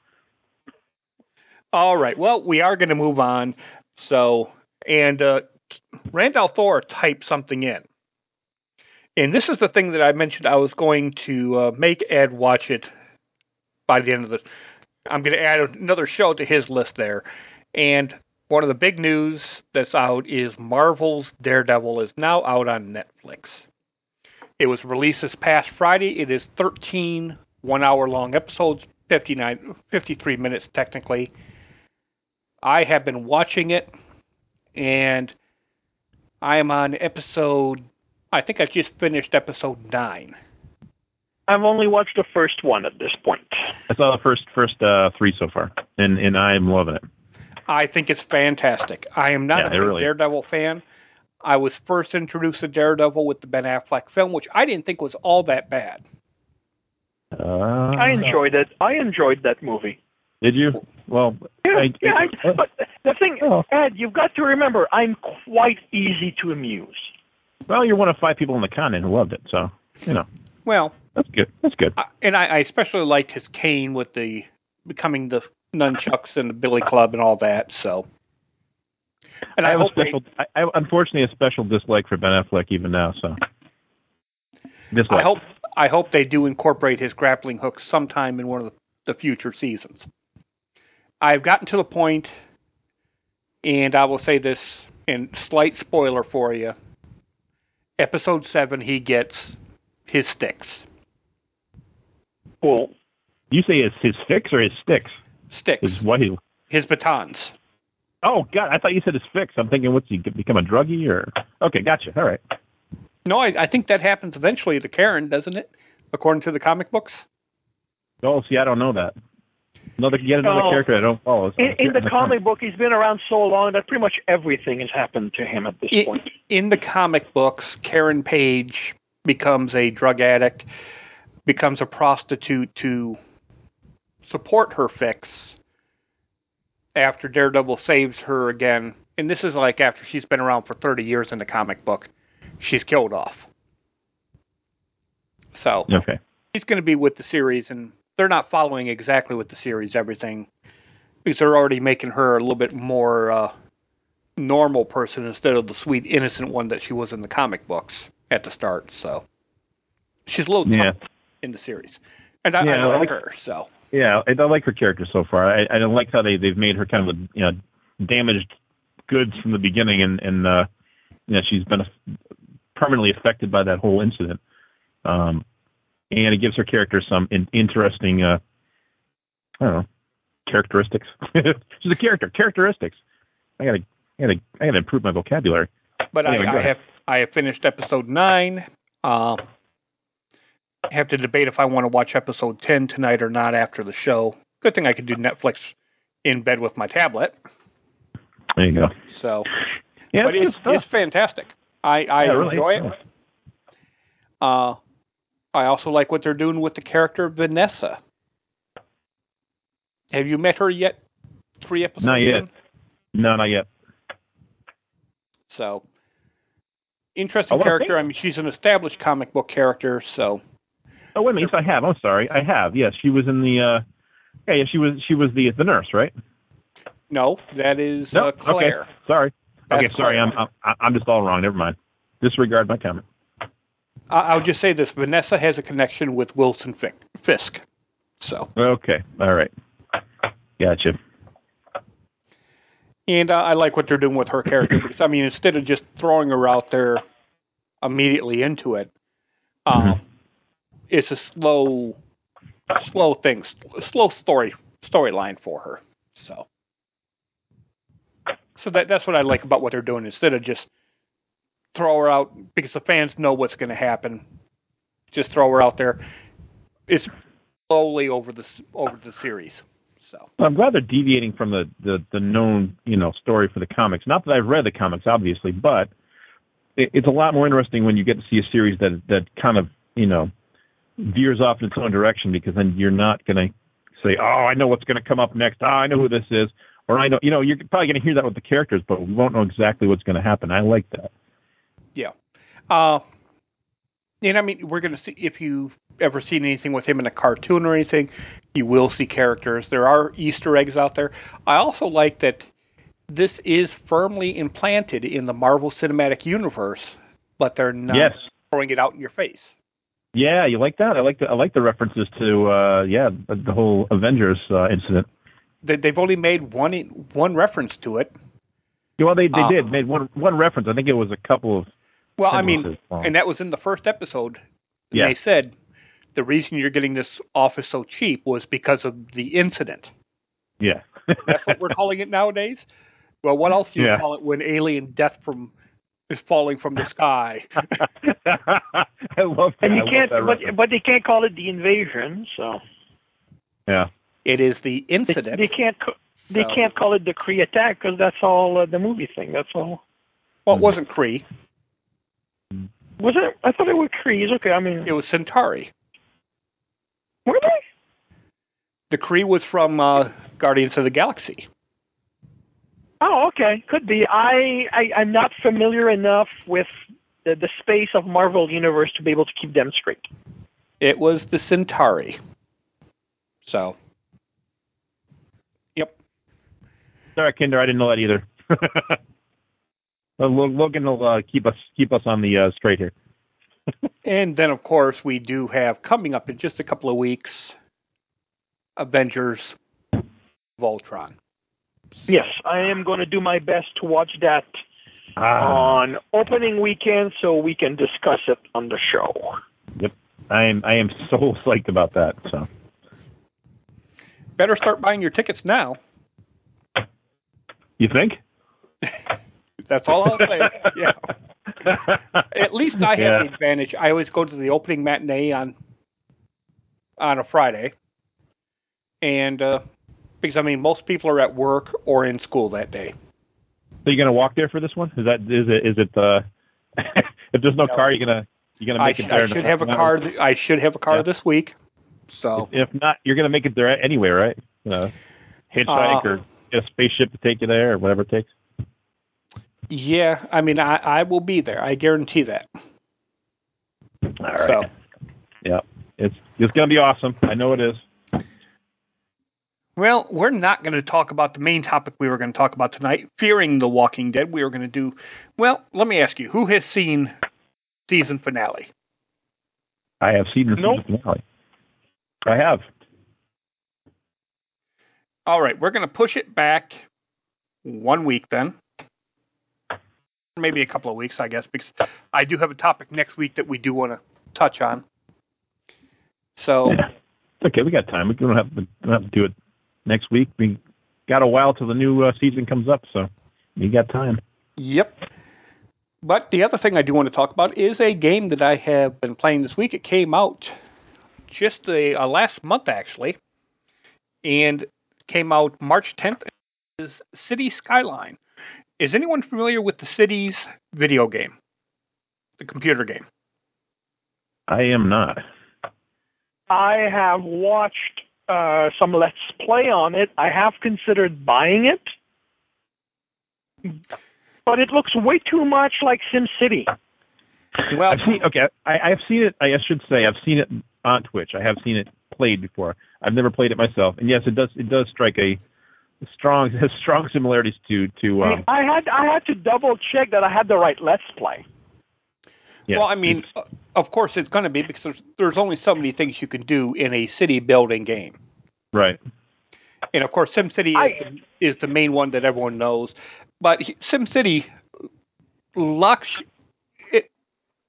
All right. Well, we are going to move on. So, and uh, Randall Thor typed something in. And this is the thing that I mentioned I was going to uh, make Ed watch it by the end of the. I'm going to add another show to his list there. And one of the big news that's out is Marvel's Daredevil is now out on Netflix. It was released this past Friday. It is 13 one hour long episodes, 59, 53 minutes technically. I have been watching it, and I am on episode. I think I just finished episode nine. I've only watched the first one at this point. I saw the first first uh, three so far, and and I'm loving it. I think it's fantastic. I am not yeah, a really Daredevil fan. I was first introduced to Daredevil with the Ben Affleck film, which I didn't think was all that bad. Uh, I enjoyed it. I enjoyed that movie. Did you? Well, yeah, I, yeah. I, but the thing, oh. Ed, you've got to remember, I'm quite easy to amuse. Well, you're one of five people on the continent who loved it, so you know. Well, that's good. That's good. I, and I, I especially liked his cane with the becoming the nunchucks and the Billy Club and all that. So. And I, I, have a special. they, I, I unfortunately a special dislike for Ben Affleck even now. So. Dislike. I hope I hope they do incorporate his grappling hook sometime in one of the, the future seasons. I've gotten to the point, and I will say this, in slight spoiler for you. Episode seven, he gets his sticks. Well, you say his his fix or his sticks? Sticks. His what? He, his batons. Oh God! I thought you said his fix. I'm thinking, what's he become a druggie or? Okay, gotcha. All right. No, I, I think that happens eventually to Karen, doesn't it? According to the comic books. Oh, see, I don't know that. Another yet another Oh. character I don't follow. In, in the comic book, he's been around so long that pretty much everything has happened to him at this In, point. in the comic books, Karen Page becomes a drug addict, becomes a prostitute to support her fix after Daredevil saves her again. And this is like after she's been around for 30 years in the comic book. She's killed off. So Okay. he's going to be with the series, and they're not following exactly with the series everything because they're already making her a little bit more uh, normal person instead of the sweet innocent one that she was in the comic books at the start. So she's a little Yeah. in the series, and I, Yeah, I I like like- her. So Yeah, I, I like her character so far. I, I don't like how they they've made her kind of a you know damaged goods from the beginning, and and uh, you know she's been permanently affected by that whole incident. Um, and it gives her character some in, interesting, uh, I don't know, characteristics. she's a character, characteristics. I gotta, I gotta, I gotta improve my vocabulary. But Anyway, I, I have I have finished episode nine. Uh, I have to debate if I want to watch episode ten tonight or not after the show. Good thing I could do Netflix in bed with my tablet. There you go. So, Yeah, but it's it's fantastic. I I Yeah, really enjoy it. Uh, I also like what they're doing with the character Vanessa. Have you met her yet? Three episodes. Not yet. in? No, not yet. So, interesting Oh, character. I mean, she's an established comic book character. So, Oh wait a minute, yes, I have. I'm sorry, I have. Yes, she was in the. uh Yeah, yeah, she was. She was the the nurse, right? no, that is No, uh, Claire. Okay, sorry. Okay, sorry. I'm, I'm I'm just all wrong. Never mind. Disregard my comment. I- I'll just say this: Vanessa has a connection with Wilson Fi- Fisk. So, Okay, all right. Gotcha. and uh, I like what they're doing with her character because I mean, instead of just throwing her out there immediately into it, um, Mm-hmm. it's a slow, slow thing, slow story storyline for her. So, so that that's what I like about what they're doing. Instead of just throw her out because the fans know what's going to happen, just throw her out there. It's slowly over the over the series. So I'm glad they're deviating from the, the the known you know story for the comics. Not that I've read the comics, obviously, but it, it's a lot more interesting when you get to see a series that that kind of you know veers off in its own direction because then you're not going to say, oh, I know what's going to come up next. Oh, I know who this is, or I know you know you're probably going to hear that with the characters, but we won't know exactly what's going to happen. I like that. Yeah. Uh, and I mean, we're going to see if you've ever seen anything with him in a cartoon or anything, you will see characters. There are Easter eggs out there. I also like that this is firmly implanted in the Marvel Cinematic Universe, but they're not yes. throwing it out in your face. Yeah, you like that? I like the I like the references to uh yeah the, the whole Avengers uh, incident. They, they've only made one one reference to it. Yeah, well, they they Uh, did made one one reference. I think it was a couple of. Well, I mean, long. and that was in the first episode. Yeah. They said the reason you're getting this office so cheap was because of the incident. yeah. That's what we're calling it nowadays. Well, what else do you Yeah. call it when alien death from is falling from the sky? I love that. And you I can't, but but they can't call it the invasion. So yeah. It is the incident. they can't co- they So- can't call it the Kree attack because that's all uh, the movie thing. That's all. well, it wasn't Kree. Was it? I thought it was Kree. Okay, I mean, It was Chitauri. were they? The Kree was from uh, Guardians of the Galaxy. Oh, okay, could be. I, I I'm not familiar enough with the, the space of Marvel universe to be able to keep them straight. It was the Chitauri. So, yep. Sorry, Kinder, I didn't know that either. Well, Lo- Logan will uh, keep us keep us on the uh, straight here. And then, of course, we do have coming up in just a couple of weeks Avengers Ultron. Yes, I am going to do my best to watch that Ah. on opening weekend so we can discuss it on the show. Yep, I am I am so psyched about that. So Better start buying your tickets now. You think? That's all I'll say. yeah. At least I have Yeah. the advantage. I always go to the opening matinee on on a Friday, and uh, because I mean most people are at work or in school that day. So you gonna walk there for this one? Is that is it is it uh if there's no, car you gonna you gonna I, make sh- it there? I should have a car. Th- I should have a car Yeah. this week. So If not, you're gonna make it there anyway, right? Uh, hitchhike Uh, or get a spaceship to take you there or whatever it takes. yeah, I mean I, I will be there. I guarantee that. All right. So Yeah, it's it's gonna be awesome. I know it is. Well, we're not going to talk about the main topic we were going to talk about tonight, fearing the Walking Dead. We were going to do. Well, let me ask you, who has seen season finale? I have seen the Nope. season finale. I have. All right, we're going to push it back one week then. Maybe a couple of weeks, I guess, because I do have a topic next week that we do want to touch on. So, Yeah. Okay. We got time. We don't have don't have to do it next week. We got a while till the new uh, season comes up, so you got time. Yep. But the other thing I do want to talk about is a game that I have been playing this week. It came out just a, uh last month, actually, and came out March 10th. Is City Skyline. Is anyone familiar with the Cities video game, the computer game? I am not. I have watched uh, some Let's Play on it. I have considered buying it, but it looks way too much like SimCity. Well, I've seen. Okay, I, I've seen it. I should say I've seen it on Twitch. I have seen it played before. I've never played it myself, and yes, it does. It does strike a strong has strong similarities to to. I, Um, mean, I had I had to double check that I had the right Let's Play. yeah, well, I mean, uh, of course it's going to be because there's, there's only so many things you can do in a city building game. right. And of course, SimCity is, the, is the main one that everyone knows. But he- SimCity locks it.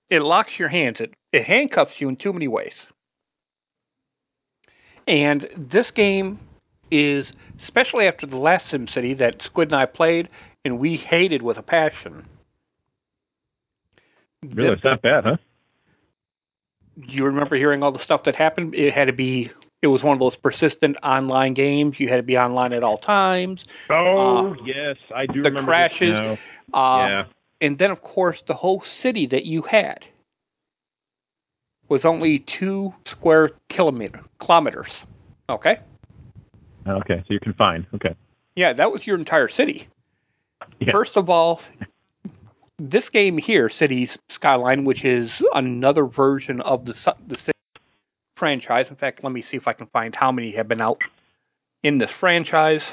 It locks your hands. It it handcuffs you in too many ways. And this game is, especially after the last SimCity that Squid and I played, and we hated with a passion. Really, it's not bad, huh? You remember hearing all the stuff that happened? It had to be it was one of those persistent online games. You had to be online at all times. Oh Uh, yes, I do the crashes. Uh, Yeah. And then, of course, the whole city that you had was only two square kilometer kilometers. Okay. Okay, so you're confined. Okay. Yeah, that was your entire city. Yeah. First of all, this game here, Cities Skyline, which is another version of the the City franchise. In fact, let me see if I can find how many have been out in this franchise.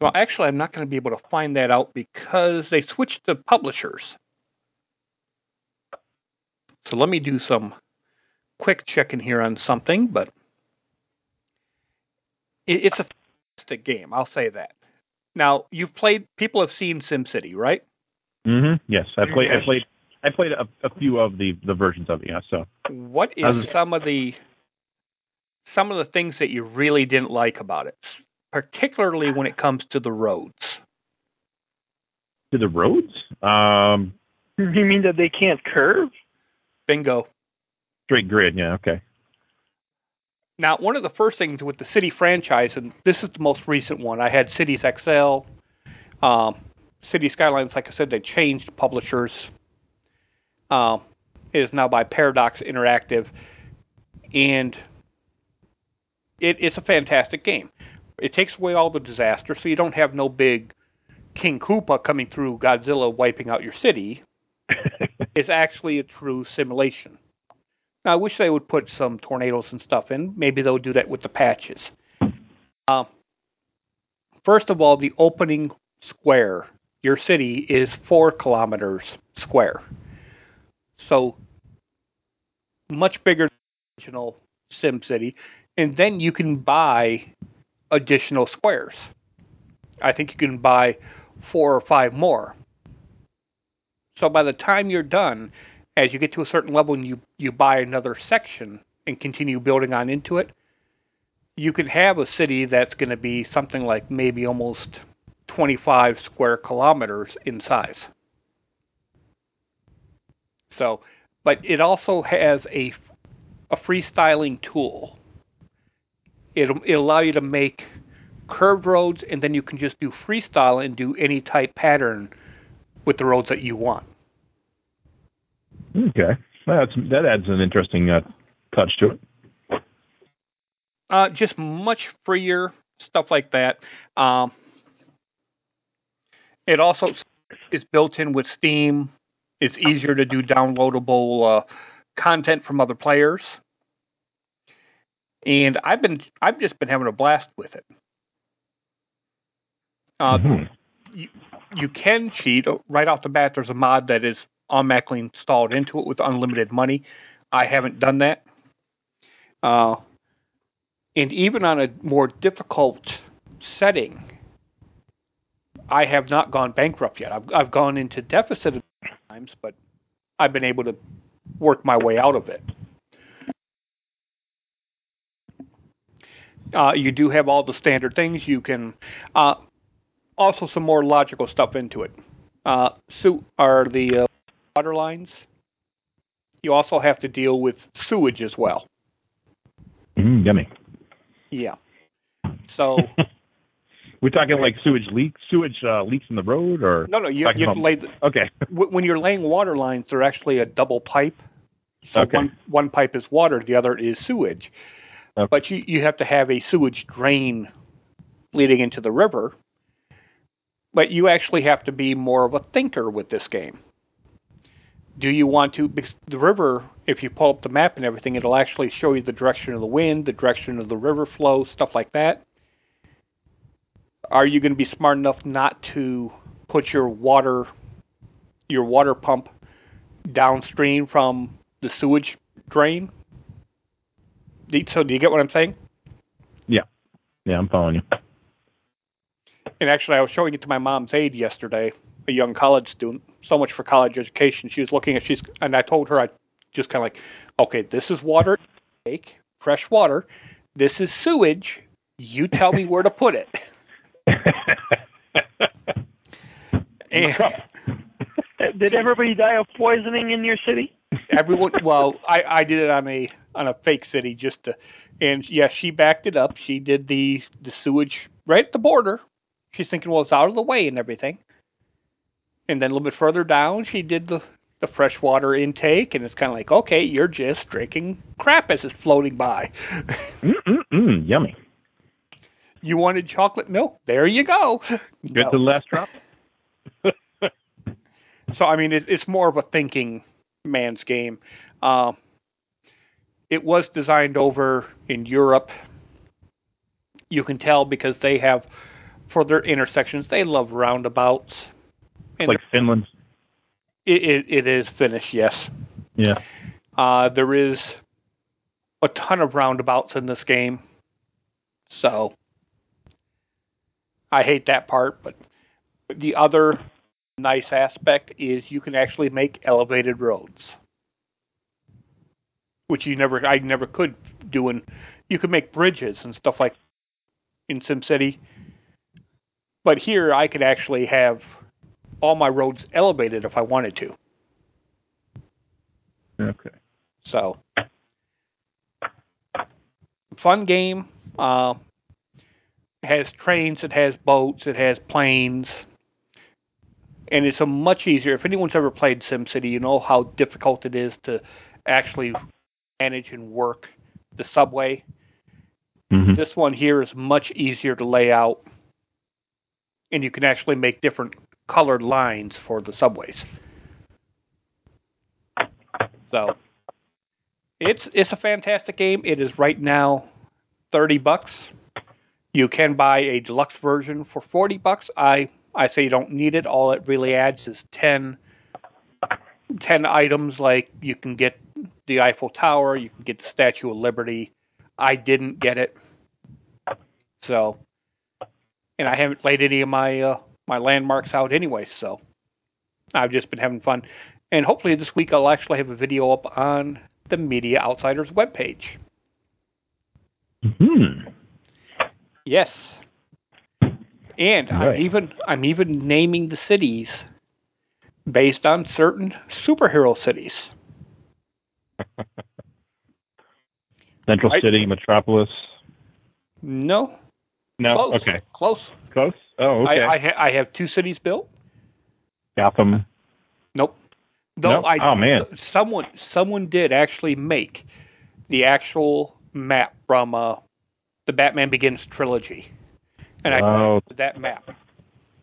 Well, actually, I'm not going to be able to find that out because they switched the publishers. So let me do some quick checking here on something, but it's a fantastic game. I'll say that. Now, you've played. People have seen SimCity, right? Mm-hmm. Yes, I played. I played. I played a, a few of the the versions of it. Yeah. So What is How's it- some of the some of the things that you really didn't like about it, particularly when it comes to the roads? to the roads. Um, You mean that they can't curve? Bingo. straight grid. Yeah. Okay. Now, one of the first things with the City franchise, and this is the most recent one, I had Cities XL, um, City Skylines. Like I said, they changed publishers. Um, it is now by Paradox Interactive, and it, it's a fantastic game. It takes away all the disaster, so you don't have no big King Koopa coming through Godzilla wiping out your city. it's actually a true simulation. Now, I wish they would put some tornadoes and stuff in. Maybe they'll do that with the patches. Uh, first of all, the opening square, your city is four kilometers square. So much bigger than the original Sim City. And then you can buy additional squares. I think you can buy four or five more. So by the time you're done, as you get to a certain level and you, you buy another section and continue building on into it, you could have a city that's going to be something like maybe almost 25 square kilometers in size. So, but it also has a, a freestyling tool. It'll, it'll allow you to make curved roads and then you can just do freestyle and do any type pattern with the roads that you want. Okay. That's that adds an interesting uh, touch to it. Uh, just much freer stuff like that. Um, it also is built in with Steam. It's easier to do downloadable uh, content from other players, and I've been I've just been having a blast with it. Uh, you, you can cheat right off the bat. There's a mod that is automatically installed into it with unlimited money. I haven't done that. Uh, and even on a more difficult setting, I have not gone bankrupt yet. I've, I've gone into deficit at times, but I've been able to work my way out of it. Uh, you do have all the standard things. You can uh, also some more logical stuff into it. Uh, so are the uh, water lines. You also have to deal with sewage as well. Mm, yummy. Yeah. So We're talking like sewage leaks, sewage uh, leaks in the road, or no, no, you you about- lay the, okay. wh- when you're laying water lines, they're actually a double pipe. So Okay. one one pipe is water, the other is sewage. Okay. But you you have to have a sewage drain leading into the river. But you actually have to be more of a thinker with this game. Do you want to? Because the river, if you pull up the map and everything, it'll actually show you the direction of the wind, the direction of the river flow, stuff like that. Are you going to be smart enough not to put your water, your water pump, downstream from the sewage drain? So, do you get what I'm saying? Yeah, yeah, I'm following you. And actually, I was showing it to my mom's aide yesterday, a young college student. So much for college education. She was looking at she's, and I told her I just kind of like, okay, this is water, take fresh water. This is sewage. You tell me where to put it. and Did everybody die of poisoning in your city? everyone, well, I I did it on a on a fake city just to, and yeah, she backed it up. She did the the sewage right at the border. She's thinking, well, it's out of the way and everything. And then a little bit further down, she did the the freshwater intake, and it's kind of like, okay, you're just drinking crap as it's floating by. Mm-mm-mm, yummy. You wanted chocolate milk? There you go. Get no. the last drop. so I mean, it, it's more of a thinking man's game. Uh, it was designed over in Europe. You can tell because they have, for their intersections, they love roundabouts. And like Finland. It, it, it is Finnish, yes. Yeah. Uh, there is a ton of roundabouts in this game. So I hate that part, but the other nice aspect is you can actually make elevated roads. Which you never I never could do in you could make bridges and stuff like in SimCity. But here I could actually have all my roads elevated if I wanted to. Okay. So, fun game. Uh, it has trains, it has boats, it has planes, and it's a much easier. If anyone's ever played SimCity, you know how difficult it is to actually manage and work the subway. Mm-hmm. This one here is much easier to lay out, and you can actually make different colored lines for the subways. So it's it's a fantastic game. It is right now thirty bucks. You can buy a deluxe version for forty bucks. I I say you don't need it. All it really adds is 10, 10 items like you can get the Eiffel Tower, you can get the Statue of Liberty. I didn't get it. So and I haven't laid any of my uh, my landmarks out anyway, so I've just been having fun. And hopefully this week I'll actually have a video up on the Media Outsiders webpage. Hmm. Yes. And right. I'm even I'm even naming the cities based on certain superhero cities. Central City, Metropolis. No. No. Close. Okay. Close. Close. Oh, okay. I I, ha- I have two cities built. Gotham. Nope. Though nope. I, oh man, someone someone did actually make the actual map from uh, the Batman Begins trilogy, and I oh. that map.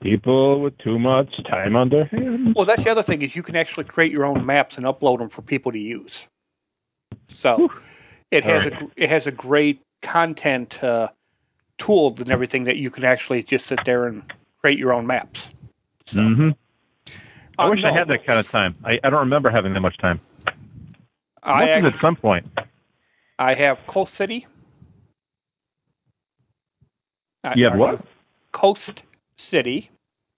People with too much time on their hands. Well, that's the other thing is you can actually create your own maps and upload them for people to use. So Whew. it has right. a it has a great content uh, tool and everything that you can actually just sit there and create your own maps. So. Mm-hmm. I Uh, wish I had that kind of time. I, I don't remember having that much time. I, Must have at some point. I have Coast City. You have what? Coast City.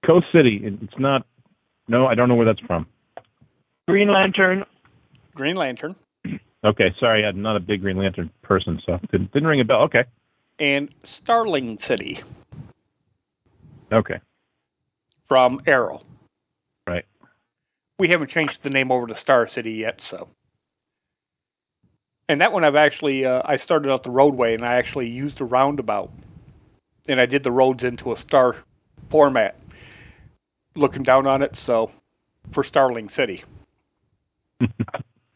Coast City. It's not. No, I don't know where that's from. Green Lantern. Green Lantern. Okay, sorry, I'm not a big Green Lantern person, so didn't, didn't ring a bell. Okay, and Starling City okay, from Arrow. right. We haven't changed the name over to Star City yet, so. And that one I've actually uh, I started out the roadway and I actually used a roundabout, and I did the roads into a star format, looking down on it. So, for Starling City,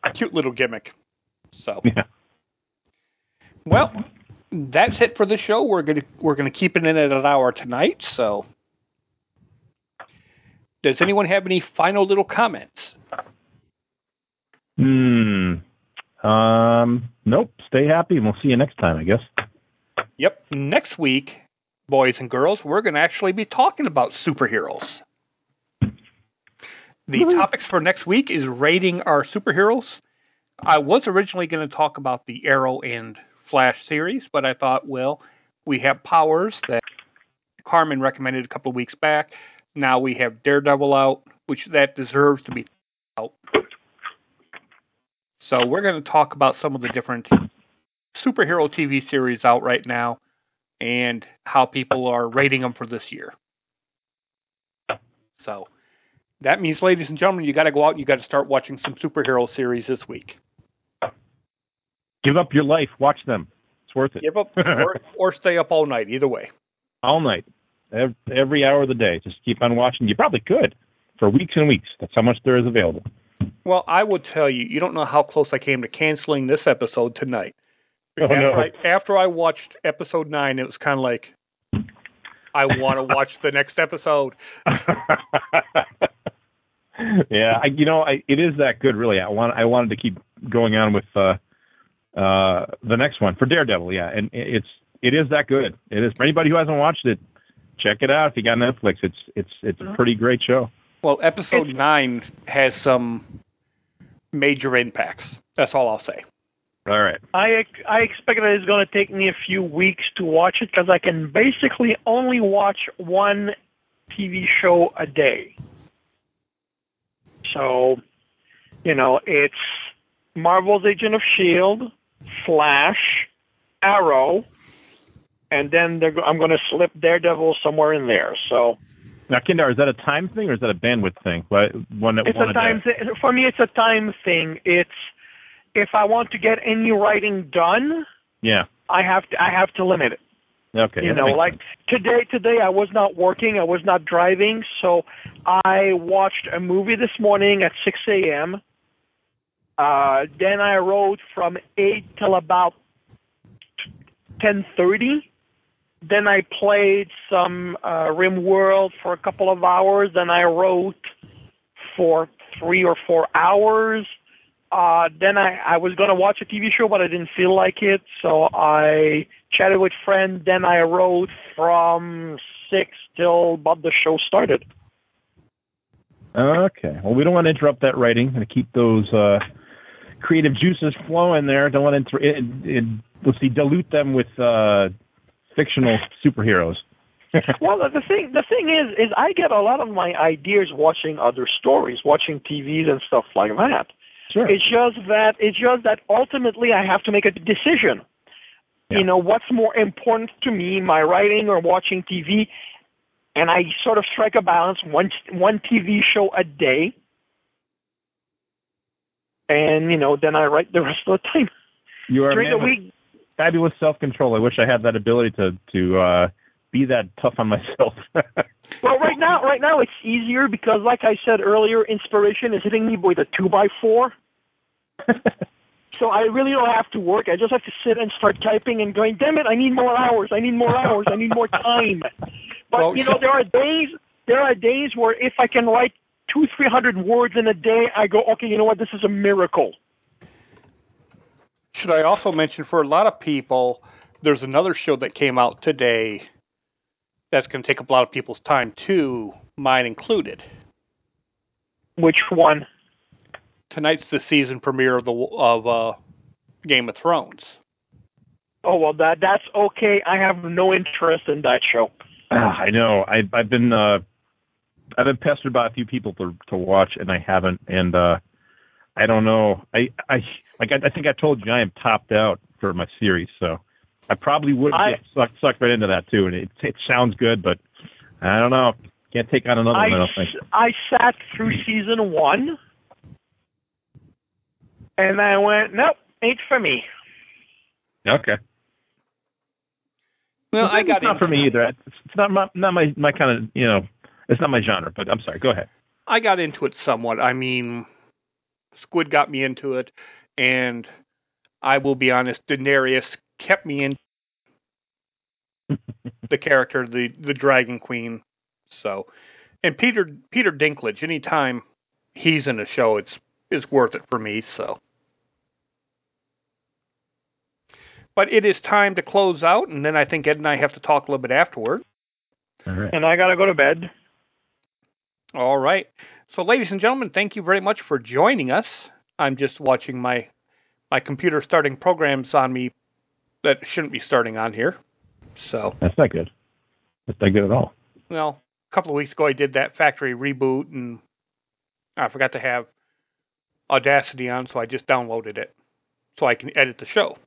a cute little gimmick. So. Yeah. Well, that's it for the show. We're gonna we're gonna keep it in at an hour tonight. So, does anyone have any final little comments? Hmm. Um. Nope. Stay happy, and we'll see you next time. I guess. Yep. Next week, boys and girls, we're gonna actually be talking about superheroes. The topics for next week is rating our superheroes. I was originally going to talk about the Arrow and Flash series, but I thought, well, we have powers that Carmen recommended a couple of weeks back. Now we have Daredevil out, which that deserves to be out. So we're going to talk about some of the different superhero TV series out right now and how people are rating them for this year. So that means, ladies and gentlemen, you got to go out and you got to start watching some superhero series this week. Give up your life. Watch them. It's worth it. Give up or, or stay up all night. Either way. All night, every, every hour of the day. Just keep on watching. You probably could for weeks and weeks. That's how much there is available. Well, I would tell you, you don't know how close I came to canceling this episode tonight. Oh, after, no. I, after I watched episode nine, it was kind of like, I want to watch the next episode. yeah, I, you know, I, it is that good, really. I want, I wanted to keep going on with uh, uh, the next one for Daredevil. Yeah, and it's, it is that good. It is for anybody who hasn't watched it. Check it out if you got Netflix. It's, it's, it's a pretty great show. Well, episode nine has some major impacts. That's all I'll say. All right. I I expect that it's going to take me a few weeks to watch it because I can basically only watch one TV show a day. So, you know, it's Marvel's Agent of Shield, Flash, Arrow, and then I'm going to slip Daredevil somewhere in there. So Now, Kindar, is that a time thing or is that a bandwidth thing? What, one, it's one a time for me. It's a time thing. It's if I want to get any writing done, Yeah. I have to I have to limit it. Okay. you know like sense. today today i was not working i was not driving so i watched a movie this morning at 6 a.m uh then i wrote from 8 till about 10:30 then i played some uh RimWorld for a couple of hours. Then i wrote for 3 or 4 hours. Uh then i i was going to watch a tv show but i didn't feel like it. So i chatted with friend then i wrote from 6 till about the show started. Okay. Well, we don't want to interrupt that writing and keep those uh, creative juices flowing there. Don't want to inter- it, it, let's see, dilute them with uh, fictional superheroes. well the thing the thing is is i get a lot of my ideas watching other stories watching tvs and stuff like that Sure. it's just that it's just that ultimately i have to make a decision Yeah. you know what's more important to me my writing or watching tv and i sort of strike a balance one one tv show a day and you know then i write the rest of the time You are a during man the with week fabulous self-control. I wish I had that ability to to uh, be that tough on myself. Well, right now, right now it's easier because, like I said earlier, inspiration is hitting me with a two by four. so I really don't have to work. I just have to sit and start typing and going, "Damn it! I need more hours. I need more hours. I need more time." But Well, you know, there are days. There are days where if I can write two, three hundred words in a day, I go, "Okay, you know what? This is a miracle." Should I also mention for a lot of people, there's another show that came out today that's going to take up a lot of people's time too, mine included. Which one? Tonight's the season premiere of the of uh, Game of Thrones. Oh well, that that's okay. I have no interest in that show. Ah, I know. I, I've been uh, I've been pestered by a few people to to watch, and I haven't. And uh, I don't know. I I like I, I think I told you I am topped out for my series, so I probably would I- get sucked sucked right into that too. And it it sounds good, but I don't know. Can't take on another I, one. I don't think. s- I sat through season one, and I went, nope, ain't for me. Okay. Well, I got it's not into for me either. It's, it's not my not my my kind of you know. It's not my genre. But I'm sorry. Go ahead. I got into it somewhat. I mean, Squid got me into it, and I will be honest, Daenerys kept me in the character, the the Dragon Queen. So, and Peter Peter Dinklage, anytime he's in a show, it's is worth it for me. So, but it is time to close out, and then I think Ed and I have to talk a little bit afterward. All right. And I gotta go to bed. All right. So, ladies and gentlemen, thank you very much for joining us. I'm just watching my my computer starting programs on me that shouldn't be starting on here. So, That's not good. That's not good at all. well, a couple of weeks ago I did that factory reboot and I forgot to have Audacity on, so I just downloaded it so I can edit the show.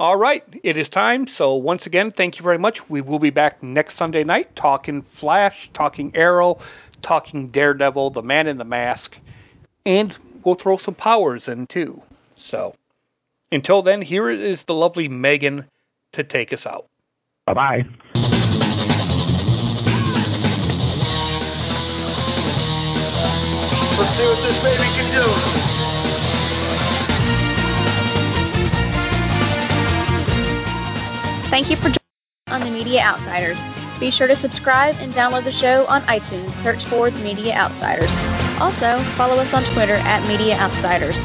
All right, it is time. So once again, thank you very much. We will be back next Sunday night talking Flash, talking Arrow, talking Daredevil, the Man in the Mask, and we'll throw some powers in too. So Until then, here is the lovely Megan to take us out. Bye bye. Let's see what this baby can do. Thank you for joining us on the Media Outsiders. Be sure to subscribe and download the show on iTunes. Search for the Media Outsiders. Also, follow us on Twitter at Media Outsiders.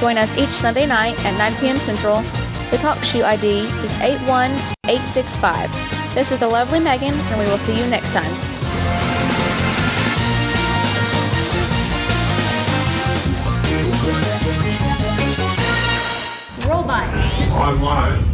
Join us each Sunday night at 9 p.m. Central. The TalkShoe ID is 81865. This is the lovely Megan, and we will see you next time. Robot. Online.